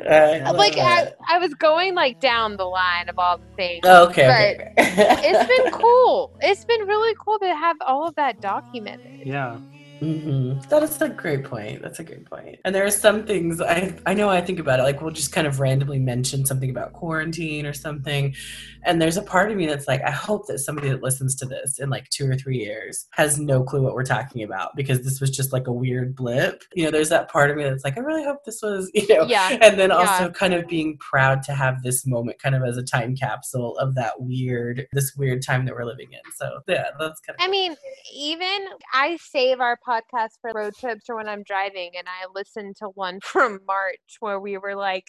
uh, like I, I was going like down the line of all the things. it. okay, okay. (laughs) It's been cool. It's been really cool to have all of that documented. yeah. Hmm That is a great point. That's a great point. And there are some things I I know I think about it. Like we'll just kind of randomly mention something about quarantine or something, and there's a part of me that's like, I hope that somebody that listens to this in like two or three years has no clue what we're talking about because this was just like a weird blip. You know, there's that part of me that's like, I really hope this was, (laughs) you know, Yeah. and then Yeah. also kind of being proud to have this moment kind of as a time capsule of that weird, this weird time that we're living in. So yeah, that's kind of. I mean, even I save our podcast for road trips or when I'm driving, and I listened to one (laughs) from March where we were like,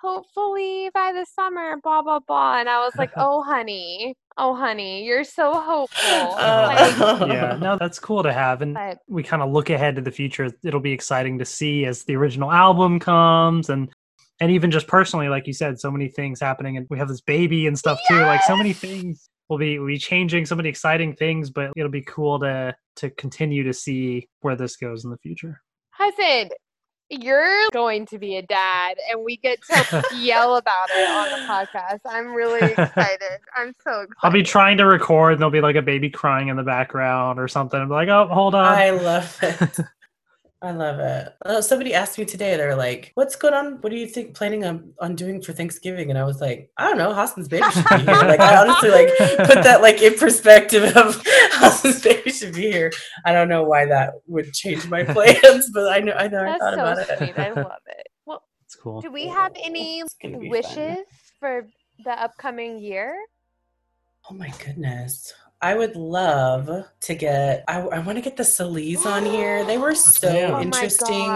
hopefully by the summer, blah, blah, blah. And I was like, (laughs) oh, honey, oh, honey, you're so hopeful. (laughs) Like, uh, yeah, no, that's cool to have. And but we kind of look ahead to the future. It'll be exciting to see as the original album comes and and even just personally, like you said, so many things happening and we have this baby and stuff too. Like so many things will be will be changing, so many exciting things, but it'll be cool to to continue to see where this goes in the future. Hudson, you're going to be a dad, and we get to (laughs) yell about it on the podcast. I'm really (laughs) excited. I'm so excited. I'll be trying to record and there'll be like a baby crying in the background or something. I'm like, oh, hold on. I love it. (laughs) I love it. Uh, somebody asked me today, they're like, what's going on? What do you think planning on, on doing for Thanksgiving? And I was like, I don't know, Austin's baby should be here. Like I honestly like put that like in perspective of (laughs) Austin's baby should be here. I don't know why that would change my plans, but I know I know I That's thought about so it. sweet. I love it. Well, It's cool. do we have any It's fun. wishes for the upcoming year? Oh my goodness. I would love to get I, I want to get the Sallees on here. They were (gasps) so Oh interesting.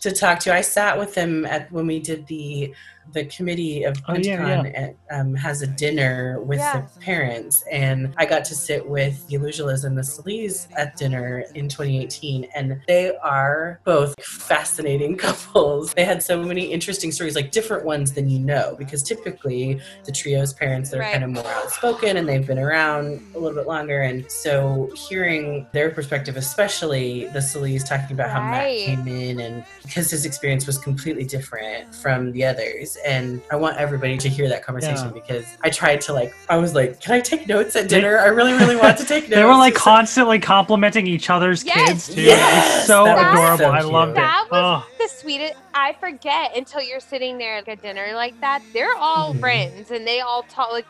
to talk to. I sat with them at when we did the the committee of Oh, yeah, Pentacon and, um, has a dinner with Yeah. the parents, and I got to sit with the Olusolas and the Sallees at dinner in 2018, and they are both fascinating (laughs) couples. They had so many interesting stories, like different ones than you know, because typically the trio's parents they're Right. kind of more outspoken and they've been around a little bit longer, and so hearing their perspective, especially the Sallees talking about how Matt came in and because his experience was completely different from the others and i want everybody to hear that conversation Yeah. because i tried to like i was like can i take notes at dinner i really really want to take notes (laughs) They were like constantly complimenting each other's Yes. kids too. it Yes, was so that adorable. so I cute. loved it. That was Oh, the sweetest. I forget until you're sitting there at a dinner like that. They're all Mhm. friends and they all talk like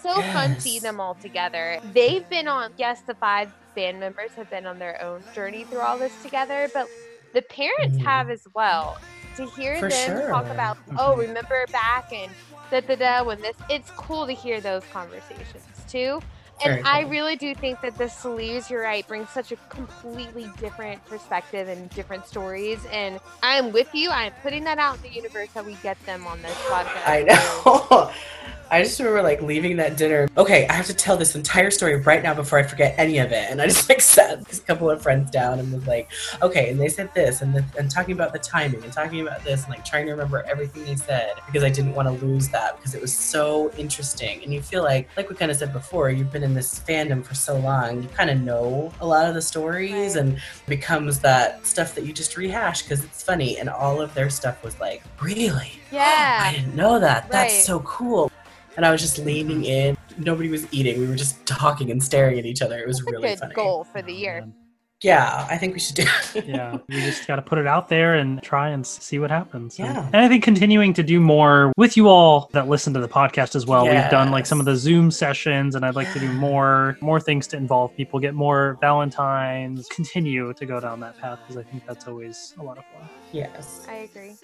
so fun to see them all together. They've been on. Yes, the five band members have been on their own journey through all this together, but the parents Mhm. have as well. To hear For them talk about, oh, Mhm. remember back and da da da when this. It's cool to hear those conversations too. And Very I cool. really do think that the Sallees, you're right, brings such a completely different perspective and different stories. And I'm with you. I'm putting that out in the universe that we get them on this podcast. i know (laughs) I just remember like leaving that dinner. Okay, I have to tell this entire story right now before I forget any of it. And I just like (laughs) sat a couple of friends down and was like, okay, and they said this and, the, and talking about the timing and talking about this and like trying to remember everything they said because I didn't want to lose that because it was so interesting. And you feel like, like we kind of said before, you've been in this fandom for so long, you kind of know a lot of the stories and it becomes that stuff that you just rehash because it's funny. And all of their stuff was like, really? Yeah. Oh, I didn't know that. That's so cool. And I was just mm-hmm. leaning in. Nobody was eating. We were just (laughs) talking and staring at each other. It was That's a really good funny. goal for the year. Man. Yeah, I think we should do it. yeah we (laughs) just got to put it out there and try and see what happens Yeah. and, i think continuing to do more with you all that listen to the podcast as well we've done like some of the zoom sessions and i'd like to do (sighs) more more things to involve people get more valentines continue to go down that path because i think that's always a lot of fun yes. I agree.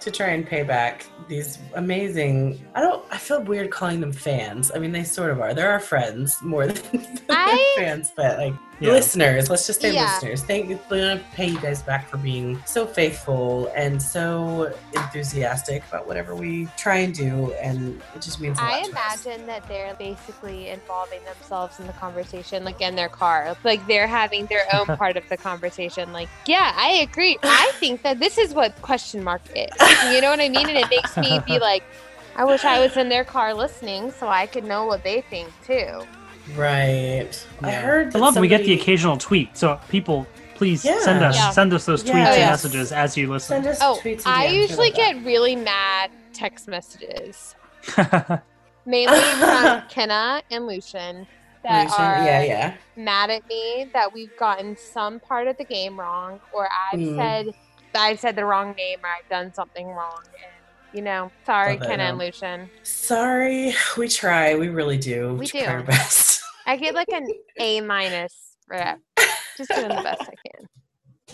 To try and pay back these amazing. I don't. I feel weird calling them fans. I mean, they sort of are. They're our friends more than, than (laughs) I- fans, but like Yeah. listeners. Let's just say Yeah. listeners. Thank you. We want to pay you guys back for being so faithful and so enthusiastic about whatever we try and do, and it just means a lot I to us. imagine that they're basically involving themselves in the conversation, like in their car. Like they're having their own (laughs) part of the conversation. Like, yeah, I agree. (laughs) I think that this is what question mark is. You know what I mean? And it makes me be (laughs) like, I wish I was in their car listening so I could know what they think too. Right. I Yeah. heard. i that love we get the occasional tweet so people please send us Yeah. send us those tweets Yeah. and Oh, yeah. messages as you listen Send us Oh, tweets. I usually about that. get really mad text messages, (laughs) mainly from (laughs) Kenna and Lucian. That Lucian, are yeah, yeah. mad at me that we've gotten some part of the game wrong or I've Mm. said I've said the wrong name or I've done something wrong and you know, sorry Kenna and Lucian. Sorry, we try. We really do. We try do. our best. I get like an (laughs) A minus for that. Just doing the best I can.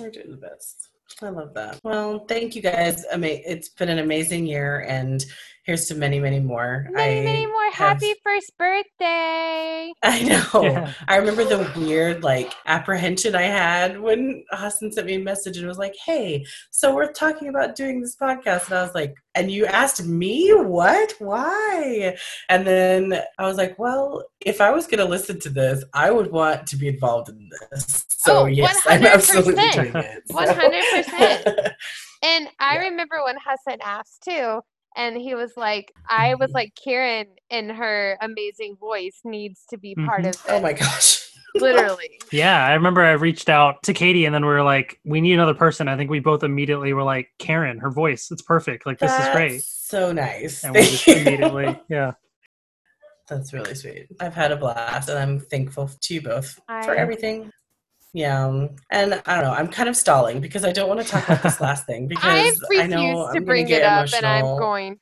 We're doing the best. I love that. Well, thank you guys. Ama- it's been an amazing year, and here's to many, many more. Many, I many more have- happy first birthday. (laughs) I know. Yeah. I remember the weird like apprehension I had when Hassan sent me a message and was like, "Hey, so we're talking about doing this podcast," and I was like, "And you asked me what? Why?" And then I was like, "Well, if I was going to listen to this, I would want to be involved in this." So Oh, yes, I'm absolutely 100%. doing it. 100%. (laughs) And I Yeah. remember when Hassan asked too, and he was like, I was like, Karen in her amazing voice needs to be part Mhm. of this. oh my gosh. (laughs) Literally. Yeah, I remember I reached out to Katie and then we were like, we need another person. I think we both immediately were like, Karen, her voice, it's perfect. Like, this is great. So nice. And we just you. immediately, yeah. That's really sweet. I've had a blast and I'm thankful to you both for everything. Yeah. And I don't know, I'm kind of stalling because I don't want to talk about this (laughs) last thing because I I, refuse I'm to gonna bring it up, and I'm going.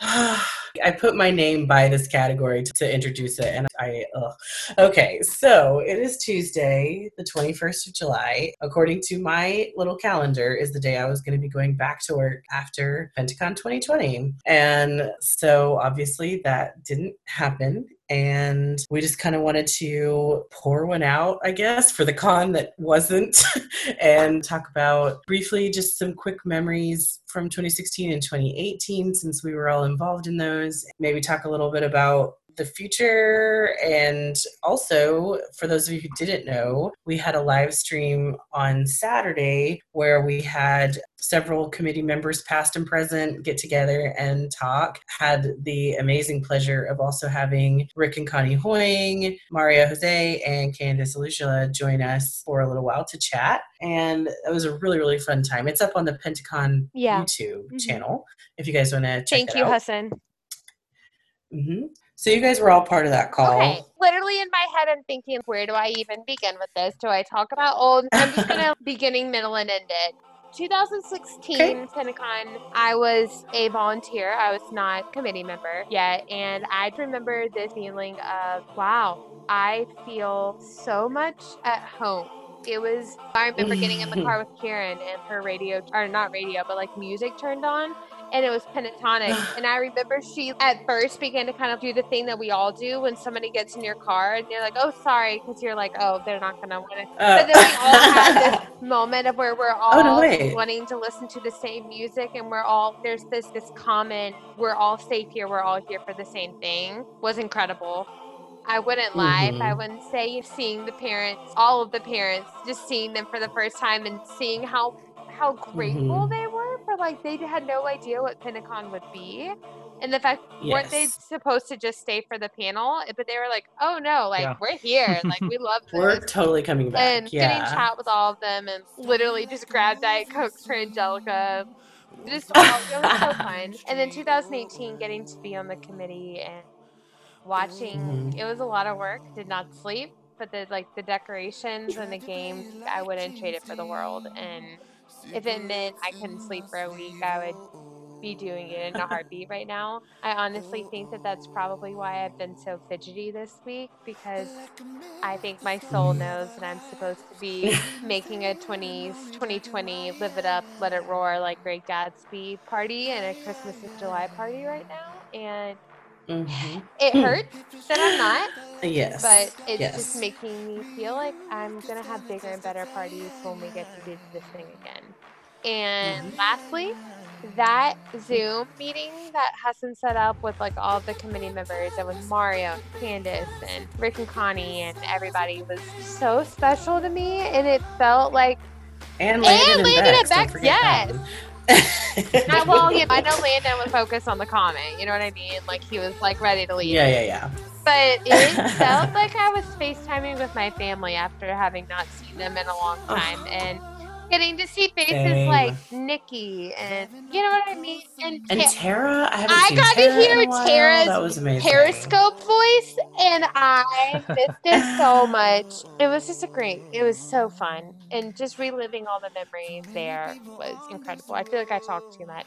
(sighs) (sighs) I put my name by this category to, to introduce it, and I. Ugh. Okay, so it is Tuesday, the 21st of July. According to my little calendar, is the day I was going to be going back to work after Pentacon 2020, and so obviously that didn't happen. And we just kind of wanted to pour one out, I guess, for the con that wasn't, (laughs) and talk about briefly just some quick memories from 2016 and 2018 since we were all involved in those. Maybe talk a little bit about the future. And also, for those of you who didn't know, we had a live stream on Saturday where we had several committee members, past and present, get together and talk. Had the amazing pleasure of also having Rick and Connie Hoying, Mario Jose, and Candice Olusola join us for a little while to chat. And it was a really, really fun time. It's up on the Pentacon Yeah. YouTube Mhm. channel if you guys want to check Thank you, out. Hassan. Hmm So you guys were all part of that call. Okay. Literally in my head, I'm thinking, where do I even begin with this? Do I talk about old? I'm just gonna (laughs) beginning, middle, and end it. 2016 Okay. Pentacon, I was a volunteer. I was not committee member yet, and I remember this feeling of wow, I feel so much at home. It was. I remember getting in the car with Karen and her radio, or not radio, but like music turned on, and it was Pentatonix. (sighs) and I remember she at first began to kind of do the thing that we all do when somebody gets in your car and you're like, "Oh, sorry," because you're like, "Oh, they're not gonna want it." Uh, But then we all had this (laughs) moment of where we're all Oh, no wanting to listen to the same music, and we're all there's this this common we're all safe here, we're all here for the same thing was incredible. I wouldn't lie if I Mhm. wouldn't say seeing the parents, all of the parents, just seeing them for the first time and seeing how how grateful Mhm. they were for like they had no idea what Pentacon would be. And the fact weren't they supposed to just stay for the panel? But they were like, "Oh no, like Yeah. we're here, like we (laughs) love this." We're totally coming back. and getting chat with all of them and literally just grab Diet Cokes for Angelica. Just all, it was so (laughs) fun. And then 2018, getting to be on the committee and watching, Mhm. it was a lot of work. Did not sleep, but the like the decorations and the games, I wouldn't trade it for the world. And if it meant I couldn't sleep for a week, I would be doing it in a heartbeat right now. I honestly think that that's probably why I've been so fidgety this week because I think my soul knows that I'm supposed to be making a 20s 2020 live it up, let it roar like Great Gatsby party and a Christmas in July party right now. And Mhm. it hurts that I'm not, (clears throat) Yes. but it's yes. just making me feel like I'm gonna have bigger and better parties when we get to do this thing again. And Mm-hmm. lastly, that Zoom meeting that Hassan set up with like all the committee members and with Mario, and Candace, and Rick and Connie, and everybody was so special to me, and it felt like and Landon and, and Bex, Bex, yes. I, well, yeah, I know (laughs) Landon would focus on the comment. You know what I mean? Like he was like ready to leave. yeah, yeah, yeah. But it (laughs) felt like I was FaceTiming with my family after having not seen them in a long Oh. time and getting to see faces Same. like Nikki and you know what I mean? And, And Ta- Tara, I haven't I seen got to Tara in hear a while. Tara's That was amazing. Periscope voice and I missed it so (laughs) much. It was just a great, it was so fun. And just reliving all the memories there was incredible. I feel like I talked too much.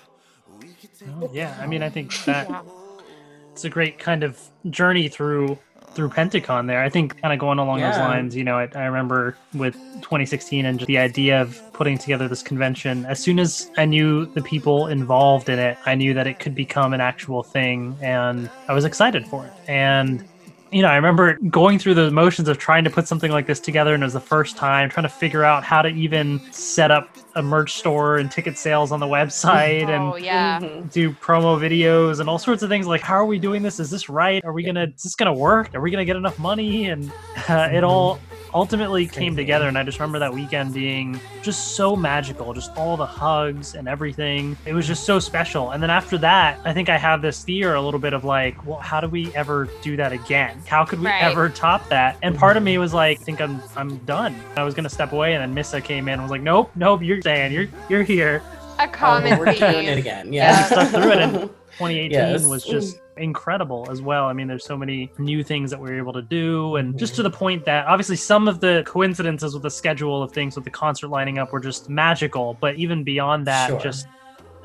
Oh, yeah, I mean, I think (laughs) that Yeah. it's a great kind of journey through through Pentacon there. I think kind of going along those lines, you know, I, I remember with 2016 and just the idea of putting together this convention. As soon as I knew the people involved in it, I knew that it could become an actual thing and I was excited for it. And you know, I remember going through the motions of trying to put something like this together, and it was the first time trying to figure out how to even set up a merch store and ticket sales on the website and Oh, yeah. Mhm. do promo videos and all sorts of things like how are we doing this? Is this right? Are we gonna is this gonna work? Are we gonna get enough money? And (laughs) uh, it all ultimately came Crazy. together and i just remember that weekend being just so magical just all the hugs and everything. It was just so special. And then after that i think i have this fear a little bit of like well how do we ever do that again? How could we Right. ever top that? And part of me mm-hmm. was like i think i'm i'm done. I was gonna step away and then missa came in and was like nope nope you're staying. You're you're here A Oh, common we're doing it again. Yeah. Yeah. stuck through it and (laughs) 2018 Yes. was just incredible as well. I mean, there's so many new things that we were able to do, and just to the point that obviously some of the coincidences with the schedule of things with the concert lining up were just magical. But even beyond that, Sure. just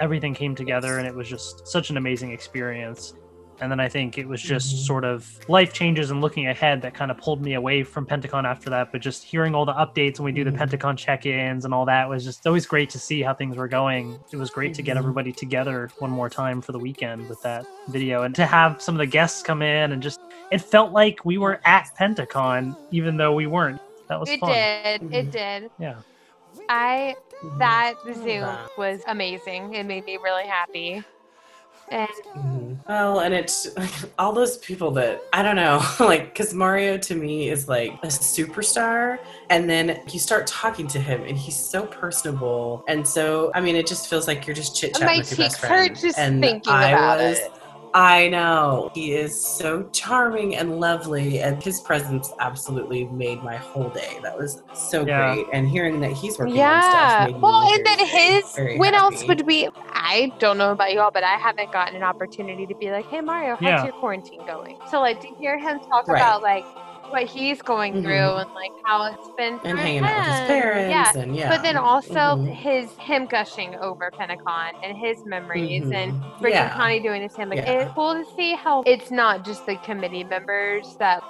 everything came together, and it was just such an amazing experience. And then I think it was just Mhm. sort of life changes and looking ahead that kind of pulled me away from Pentacon after that. But just hearing all the updates when we do the Mhm. Pentacon check ins and all that was just always great to see how things were going. It was great to get Mhm. everybody together one more time for the weekend with that video and to have some of the guests come in and just, it felt like we were at Pentacon, even though we weren't. That was It fun. did. It Mhm. did. Yeah. I Mhm. that love Zoom was amazing. It made me really happy. And Mhm. Well, and it's like, (laughs) all those people that I don't know, (laughs) like, because Mario to me is like a superstar, and then you start talking to him, and he's so personable, and so I mean, it just feels like you're just chit chatting with your best cheeks friend. hurt just and thinking I about was, it. I know he is so charming and lovely, and his presence absolutely made my whole day. That was so Yeah. great, and hearing that he's working on Yeah. stuff. made me Well, and then his very when else would we I don't know about y'all, but I haven't gotten an opportunity to be like, Hey Mario, how's Yeah. your quarantine going? So like to hear him talk Right. about like what he's going Mhm. through and like how it's been and for hanging out with his parents, Yeah. and yeah, But then also Mhm. his him gushing over Pentacon and his memories and Mhm. Rick and Yeah. Connie doing the same. Like Yeah. it's cool to see how it's not just the committee members that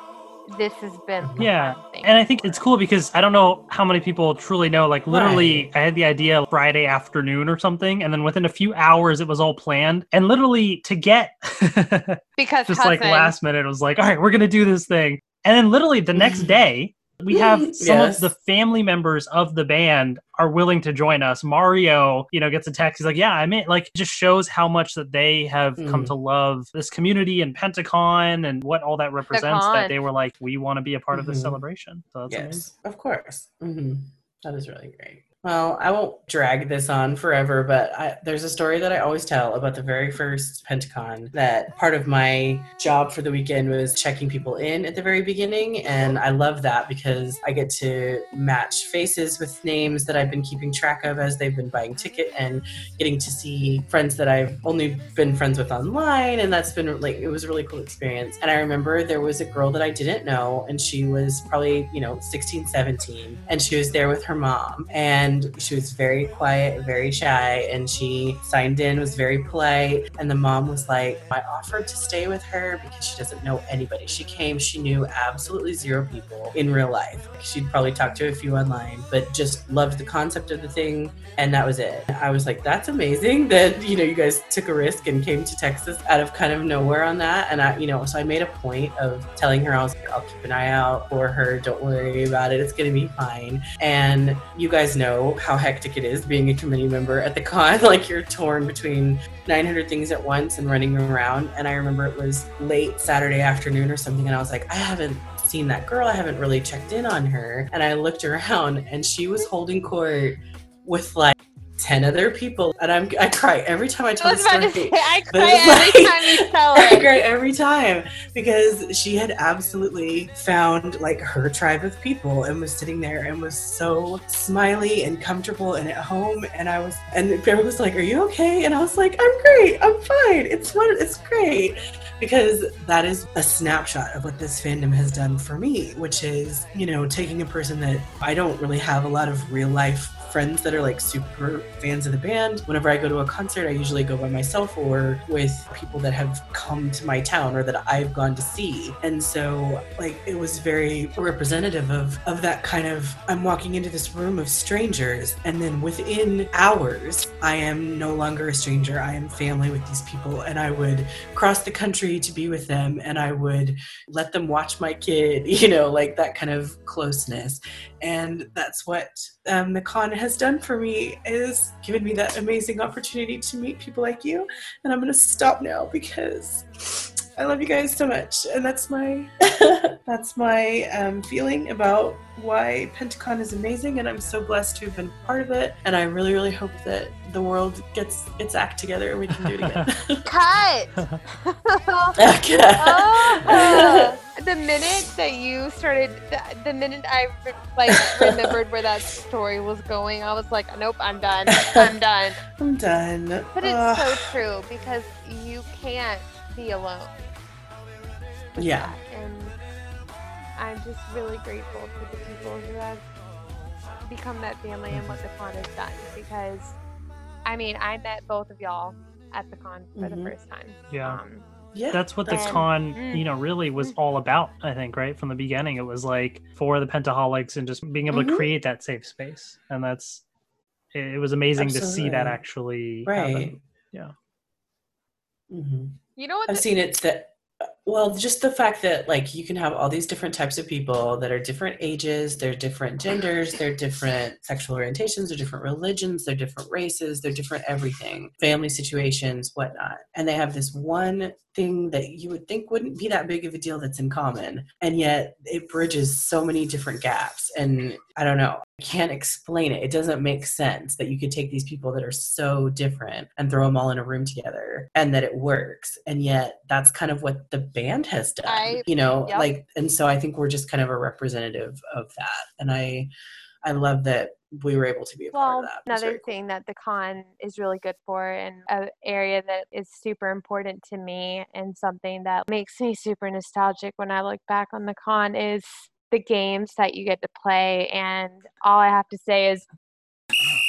this has been Yeah, thing. And I think it's cool because I don't know how many people truly know. Like, literally, I had the idea Friday afternoon or something, and then within a few hours, it was all planned. And literally, to get (laughs) because just like last minute, it was like, all right, we're gonna do this thing. And then literally the next day, we have some Yes. of the family members of the band are willing to join us. Mario, you know, gets a text. He's like, "Yeah, I'm in." Like, just shows how much that they have come Mm. to love this community and Pentacon and what all that represents. con. That they were like, "We want to be a part of this Mhm. celebration." So that's amazing. yes, of course. hmm That is really great. Well, I won't drag this on forever, but I, there's a story that I always tell about the very first Pentacon. That part of my job for the weekend was checking people in at the very beginning, and I love that because I get to match faces with names that I've been keeping track of as they've been buying ticket, and getting to see friends that I've only been friends with online, and that's been like it was a really cool experience. And I remember there was a girl that I didn't know, and she was probably you know 16, 17, and she was there with her mom, and she was very quiet, very shy, and she signed in, was very polite, and the mom was like, I offered to stay with her because she doesn't know anybody. She came, she knew absolutely zero people in real life. She'd probably talked to a few online, but just loved the concept of the thing and that was it. I was like, that's amazing that you know you guys took a risk and came to Texas out of kind of nowhere on that. And I, you know, so I made a point of telling her I was like, I'll keep an eye out for her. Don't worry about it. It's gonna be fine. And you guys know how hectic it is being a committee member at the con. (laughs) Like you're torn between 900 things at once and running around. And I remember it was late Saturday afternoon or something, and I was like, I haven't seen that girl. I haven't really checked in on her. And I looked around, and she was holding court with like 10 other people. And I'm, I cry every time I I tell was the story. say, I cry every like- time you tell (laughs) I cry every time because she had absolutely found like her tribe of people and was sitting there and was so smiley and comfortable and at home. And I was, and everyone was like, "Are you okay?" And I was like, "I'm great. I'm fine. It's fun. It's great." Because that is a snapshot of what this fandom has done for me, which is, you know, taking a person that I don't really have a lot of real life friends that are like super fans of the band. Whenever I go to a concert, I usually go by myself or with people that have come to my town or that I've gone to see. And so like it was very representative of of that kind of I'm walking into this room of strangers and then within hours I am no longer a stranger. I am family with these people and I would cross the country to be with them and I would let them watch my kid, (laughs) you know, like that kind of closeness. And that's what um, the con has done for me is given me that amazing opportunity to meet people like you. And I'm gonna stop now because I love you guys so much, and that's my (laughs) that's my um, feeling about why Pentacon is amazing, and I'm so blessed to have been part of it. And I really, really hope that the world gets its act together and we can do it again. (laughs) (laughs) Cut! Oh, the minute that you started, the, the minute I re- like remembered where that story was going, I was like, nope, I'm done. I'm done. I'm done. But it's Ugh. so true because you can't be alone. With Yeah. that. And I'm just really grateful to the people who have become that family and what the con has done because I mean, I met both of y'all at the con for Mhm. the first time. Yeah. Um, yeah. That's what the And- con, Mm. you know, really was Mm. all about, I think, right? From the beginning. It was like for the Pentaholics and just being able to Mhm. create that safe space. And that's it, it was amazing to see that actually right. happen. Yeah. hmm you know what? I've the- seen it that well, just the fact that like you can have all these different types of people that are different ages, they're different genders, they're different sexual orientations, they're different religions, they're different races, they're different everything, family situations, whatnot. And they have this one thing that you would think wouldn't be that big of a deal that's in common. And yet it bridges so many different gaps. And I don't know, I can't explain it. It doesn't make sense that you could take these people that are so different and throw them all in a room together and that it works. And yet that's kind of what the band has done, I- you know, yep. like, and so I think we're just kind of a representative of that. And I, I love that we were able to be a part of that. Another cool. thing that the con is really good for, and an area that is super important to me, and something that makes me super nostalgic when I look back on the con is the games that you get to play. And all I have to say is,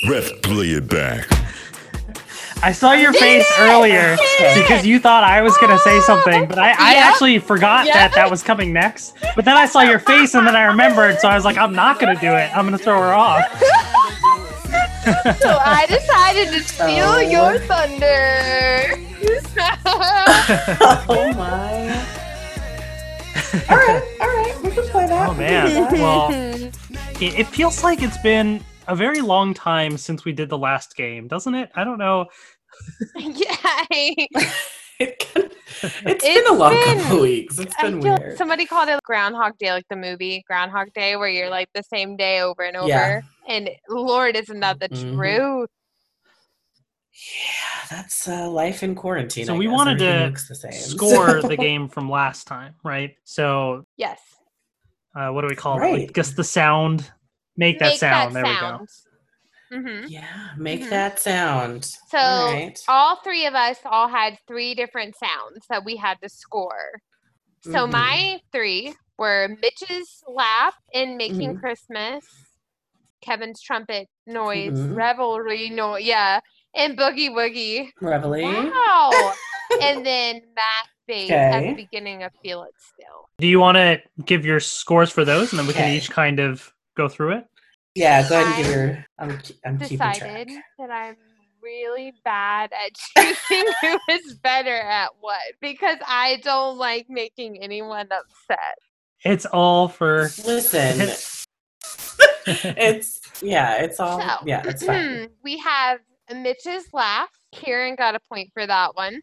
Let's play it back. I saw your face earlier because you thought I was gonna say something, but I, I Yep. actually forgot Yep. that that was coming next. But then I saw your face, and then I remembered, so I was like, I'm not gonna do it. I'm gonna throw her off. So I decided to steal Oh. your thunder. (laughs) oh my. All right, all right, we can play that. Oh we can man. do that. Well, (laughs) it, it feels like it's been a very long time since we did the last game, doesn't it? I don't know. (laughs) yeah. (laughs) It can, it's It's been a long been- couple weeks. It's I been feel weird. somebody called it Groundhog Day, like the movie Groundhog Day, where you're like the same day over and over. Yeah. And Lord, isn't that the Mhm. truth? Yeah, that's uh, life in quarantine. So I we guess. wanted Everything to looks the same. Score (laughs) the game from last time, right? So Yes. uh, what do we call it? Right. Like, just the sound. Make that Make sound. that there sound. hmm Yeah, make Mhm. that sound. So all right. all three of us all had three different sounds that we had to score. So Mhm. my three were Mitch's laugh in Making Mhm. Christmas, Kevin's trumpet noise, Mhm. revelry noise, yeah, and boogie woogie. Reveille. Wow. (laughs) and then Matt bass at the beginning of Feel It Still. Do you want to give your scores for those, and then we can each kind of go through it? Yeah, go ahead and give I your. I'm, ke- I'm keeping track. Decided that I'm really bad at (laughs) choosing (laughs) who is better at what because I don't like making anyone upset. It's all for. Listen, (laughs) it's yeah, it's all So, yeah, it's (clears throat) fine. we have Mitch's laugh. Karen got a point for that one.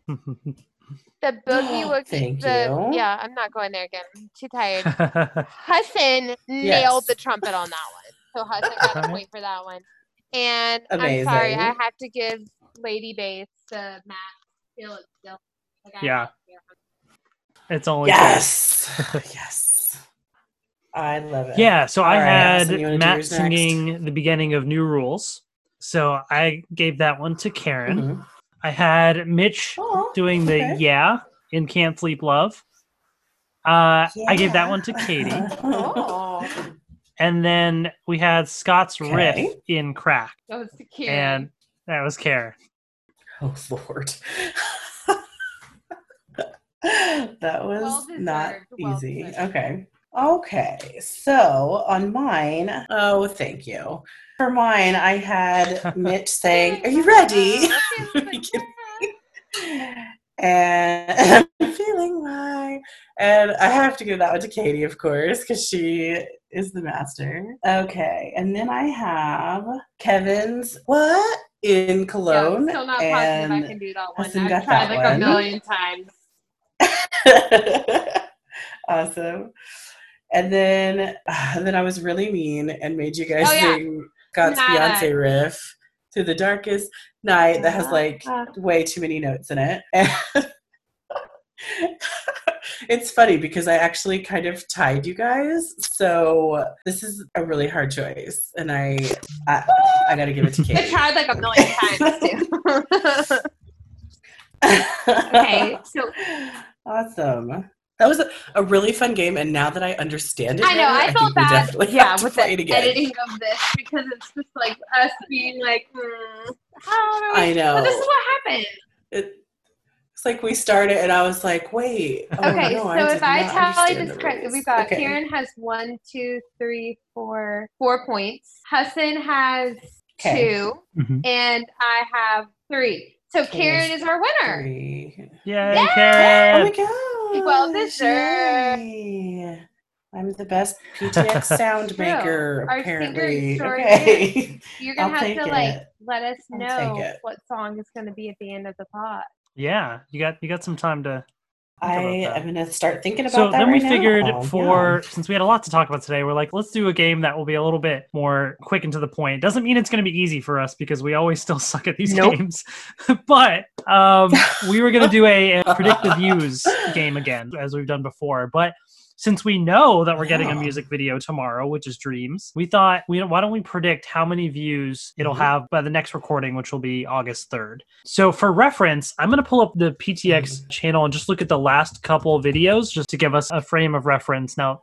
The oh, boogie woogie. Thank the, you. Yeah, I'm not going there again. I'm too tired. Hudson nailed the trumpet on that one. So I got a Okay. point for that one. And I'm sorry, I have to give Lady Bass to Matt. Feel it still. Like, I Yeah. have to give her- it's only. Yes, (laughs) yes, I love it. Yeah, so I All right, had Allison, you wanna do Matt yours next? singing the beginning of New Rules. So I gave that one to Karen. Mhm. I had Mitch Oh, doing the okay. yeah in Can't Sleep Love. Uh, I gave that one to Katie. (laughs) Oh. And then we had Scott's Okay. riff in Crack. That was the Kieran. And that was Karen. Oh Lord. (laughs) that was Well not deserved, well easy. deserved. Okay. Okay. So on mine, oh, thank you. For mine, I had (laughs) Mitch saying, Are you (laughs) ready? and I'm feeling my and I have to give that one to Katie, of course, because she is the master. Okay, and then I have Kevin's what in Yeah, Cologne I'm still not positive I can do that one. I've got tried that like a million times. (laughs) awesome. And then, and (sighs) then I was really mean and made you guys Oh, yeah. sing Scott's Nada. Beyonce riff through the darkest night that has like Uh, way too many notes in it. (laughs) And it's funny because I actually kind of tied you guys. So this is a really hard choice, and I I, I got to give it to (laughs) Kate. I tried like a million times too. (laughs) okay, so awesome. That was a, a really fun game, and now that I understand it, I know better, I think felt we bad. definitely Yeah, have to with the play it again. editing of this because it's just like us being like, hmm, how do we? I know. But this is what happened. It, it's like we started, and I was like, "Wait." oh, Okay, no, so did if I not tally understand this the correctly, we've got Okay. Karen has one, two, three, four, four points. Hassan has Okay. two, Mhm. and I have three. So Karen is our winner. Three. Yay, Yay! Oh my god! Well deserved. Yay. I'm the best PTX (laughs) sound True. maker, Our singer apparently. extraordinaire. Okay. (laughs) You're gonna I'll have take to like let us know what song is gonna be at the end of the pod. Yeah, you got you got some time to. I am gonna start thinking about So that. then we right figured now. for since we had a lot to talk about today, we're like, let's do a game that will be a little bit more quick and to the point. Doesn't mean it's going to be easy for us because we always still (laughs) suck at these Nope. games. (laughs) but um, we were going (laughs) to do a, a predictive views game again, as we've done before. But since we know that we're getting a music video tomorrow, which is Dreams, we thought, we, why don't we predict how many views it'll Mhm. have by the next recording, which will be August 3rd. So for reference, I'm going to pull up the PTX channel and just look at the last couple videos just to give us a frame of reference. Now,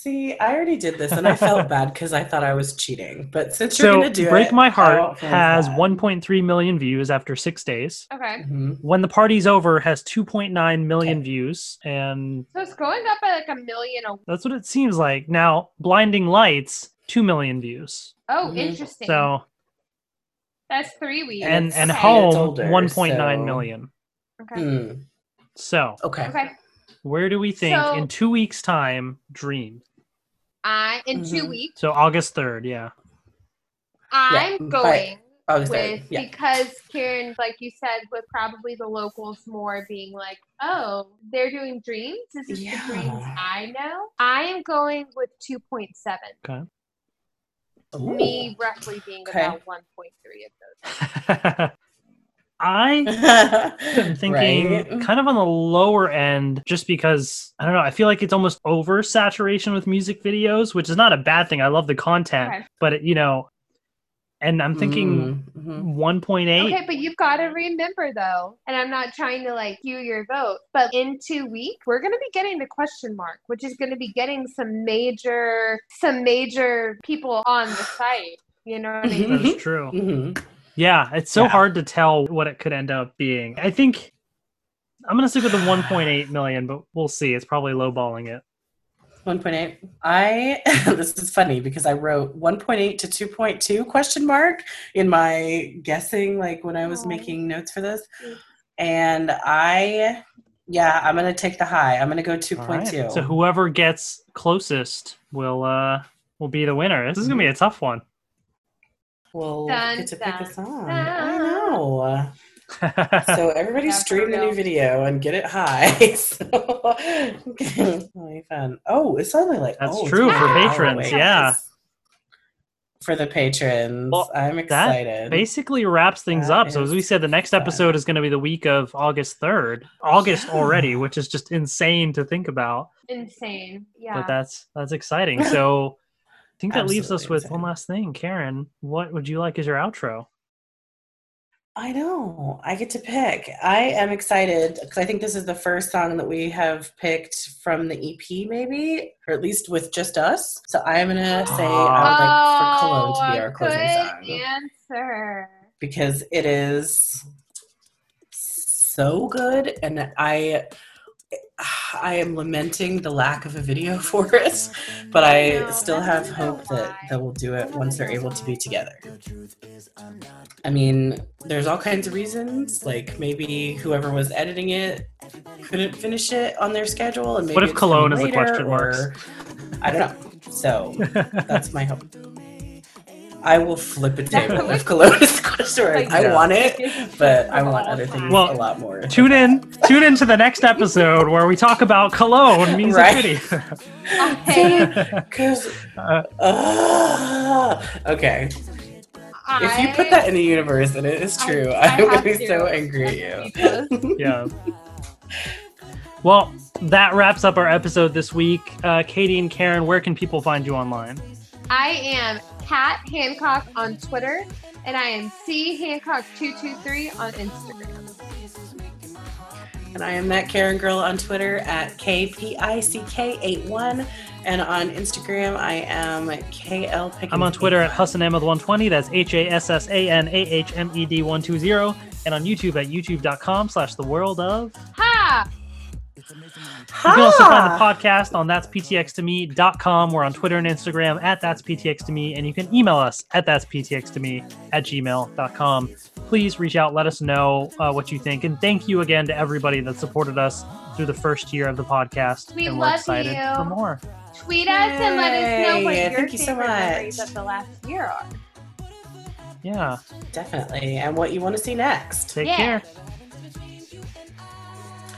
See, I already did this and I felt (laughs) bad because I thought I was cheating. But since you're So gonna do it, Break it, My Heart has 1.3 million views after six days. Okay. Mhm. When the party's over, has 2.9 million Okay. views, and So it's going up at like a million a that's what it seems like. Now, Blinding Lights, 2 million views. Oh, Mhm. interesting. So that's three weeks. and and Okay. Home it's older, 1.9 so- million. Okay. Hmm. So Okay. Okay. where do we think So- in two weeks' time? Dream. I in 2 Mhm. weeks, So August 3rd, yeah. I'm by- going with 3rd, yeah. because Karen, like you said, with probably the locals more being like, oh, they're doing dreams. This is Yeah. the dreams I know. I am going with 2.7. Okay. Ooh. Me roughly being Okay. about 1.3 of those. (laughs) I (laughs) am thinking Right? kind of on the lower end just because I don't know, I feel like it's almost over saturation with music videos, which is not a bad thing. I love the content, Okay. but it, you know, and I'm thinking Mm, mhm. 1.8. Okay, but you've got to remember though, and I'm not trying to like cue your vote, but in two weeks we're going to be getting the question mark, which is going to be getting some major, some major people on the site. You know what I mean? That's true. Mhm. Yeah, it's so Yeah. hard to tell what it could end up being. I think I'm gonna stick with the 1.8 million, but we'll see. It's probably lowballing it. 1.8. I (laughs) this is funny because I wrote 1.8 to 2.2 question mark in my guessing like when I was Aw. making notes for this. And I yeah, I'm going to take the high. I'm going to go 2.2. right. So whoever gets closest will uh will be the winner. This is gonna be a tough one. We'll Dun, get to pick a song. dun. I know. (laughs) So everybody Yeah, stream the new video and get it high. (laughs) so, (laughs) it'll fun. Oh, it's only like That's oh, true for patrons, away, yeah. For the patrons, Well, I'm excited. Basically wraps things That up. So as we said, the next fun. episode is gonna be the week of August 3rd. August Yeah. already, which is just insane to think about. Insane. Yeah. But that's that's exciting. So I think that leaves us with insane. one last thing. Karen, what would you like as your outro? I know. I get to pick. I am excited because I think this is the first song that we have picked from the EP, maybe, or at least with just us. So I'm gonna say I would like for Cologne to be Oh, our closing good song answer. because it is so good, and I I am lamenting the lack of a video (laughs) for it, but I know, still have hope that why. that we'll do it once they're able to be together. I mean, there's all kinds of reasons. Like maybe whoever was editing it couldn't finish it on their schedule, and maybe What if Cologne is a question mark? I don't know. So (laughs) that's my hope. I will flip a table if Cologne is the question. Like, I Yeah. want it, but I want other things Well, a lot more. tune in tune in to the next episode where we talk about cologne music Right. video Okay. Because Uh, okay, if you put that in the universe and it is true, I- I I, would be to. so angry at you. yeah well that wraps up our episode this week uh, katie and karen where can people find you online I am Kat Hancock on Twitter, and I am C Hancock two two three on Instagram. And I am that Karen Girl on Twitter at KPICK81. And on Instagram, I am KL Pickens. i'm on twitter at hassanahmed120 that's h-a-s-s-a-n-a-h-m-e-d 120 and on youtube at youtube.com slash the world of Ha! You can also find the podcast on that's ptx2me.com. We're on Twitter and Instagram at that's ptx2me, and you can email us at that's ptx2me at gmail.com. Please reach out, let us know uh, what you think, and thank you again to everybody that supported us through the first year of the podcast. We and we're love excited you. for more. Tweet us and let us know what Yay, your thank you so favorite memories much. of the last year are. Yeah, Definitely. And what you want to see next. take Yeah. care.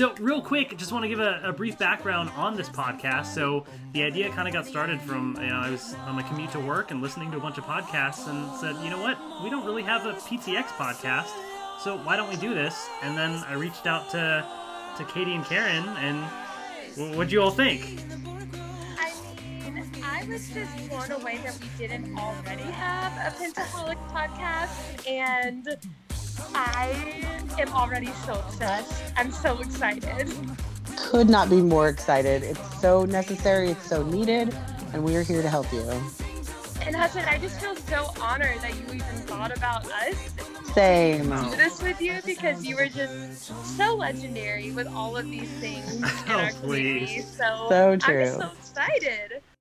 So, real quick, just want to give a, a brief background on this podcast. So, the idea kind of got started from you know I was on my commute to work and listening to a bunch of podcasts and said, you know what, we don't really have a PTX podcast, so why don't we do this? And then I reached out to to Katie and Karen, and wh- what'd you all think? I mean, I was just blown away that we didn't already have a Pentaholic podcast, and I am already so obsessed. I'm so excited. Could not be more excited. It's so necessary, it's so needed, and we are here to help you. And Hassan, I just feel so honored that you even thought about us Same. do this with you because you were just so legendary with all of these things (laughs) oh, in Oh, our please. community. So, So I'm true. so excited.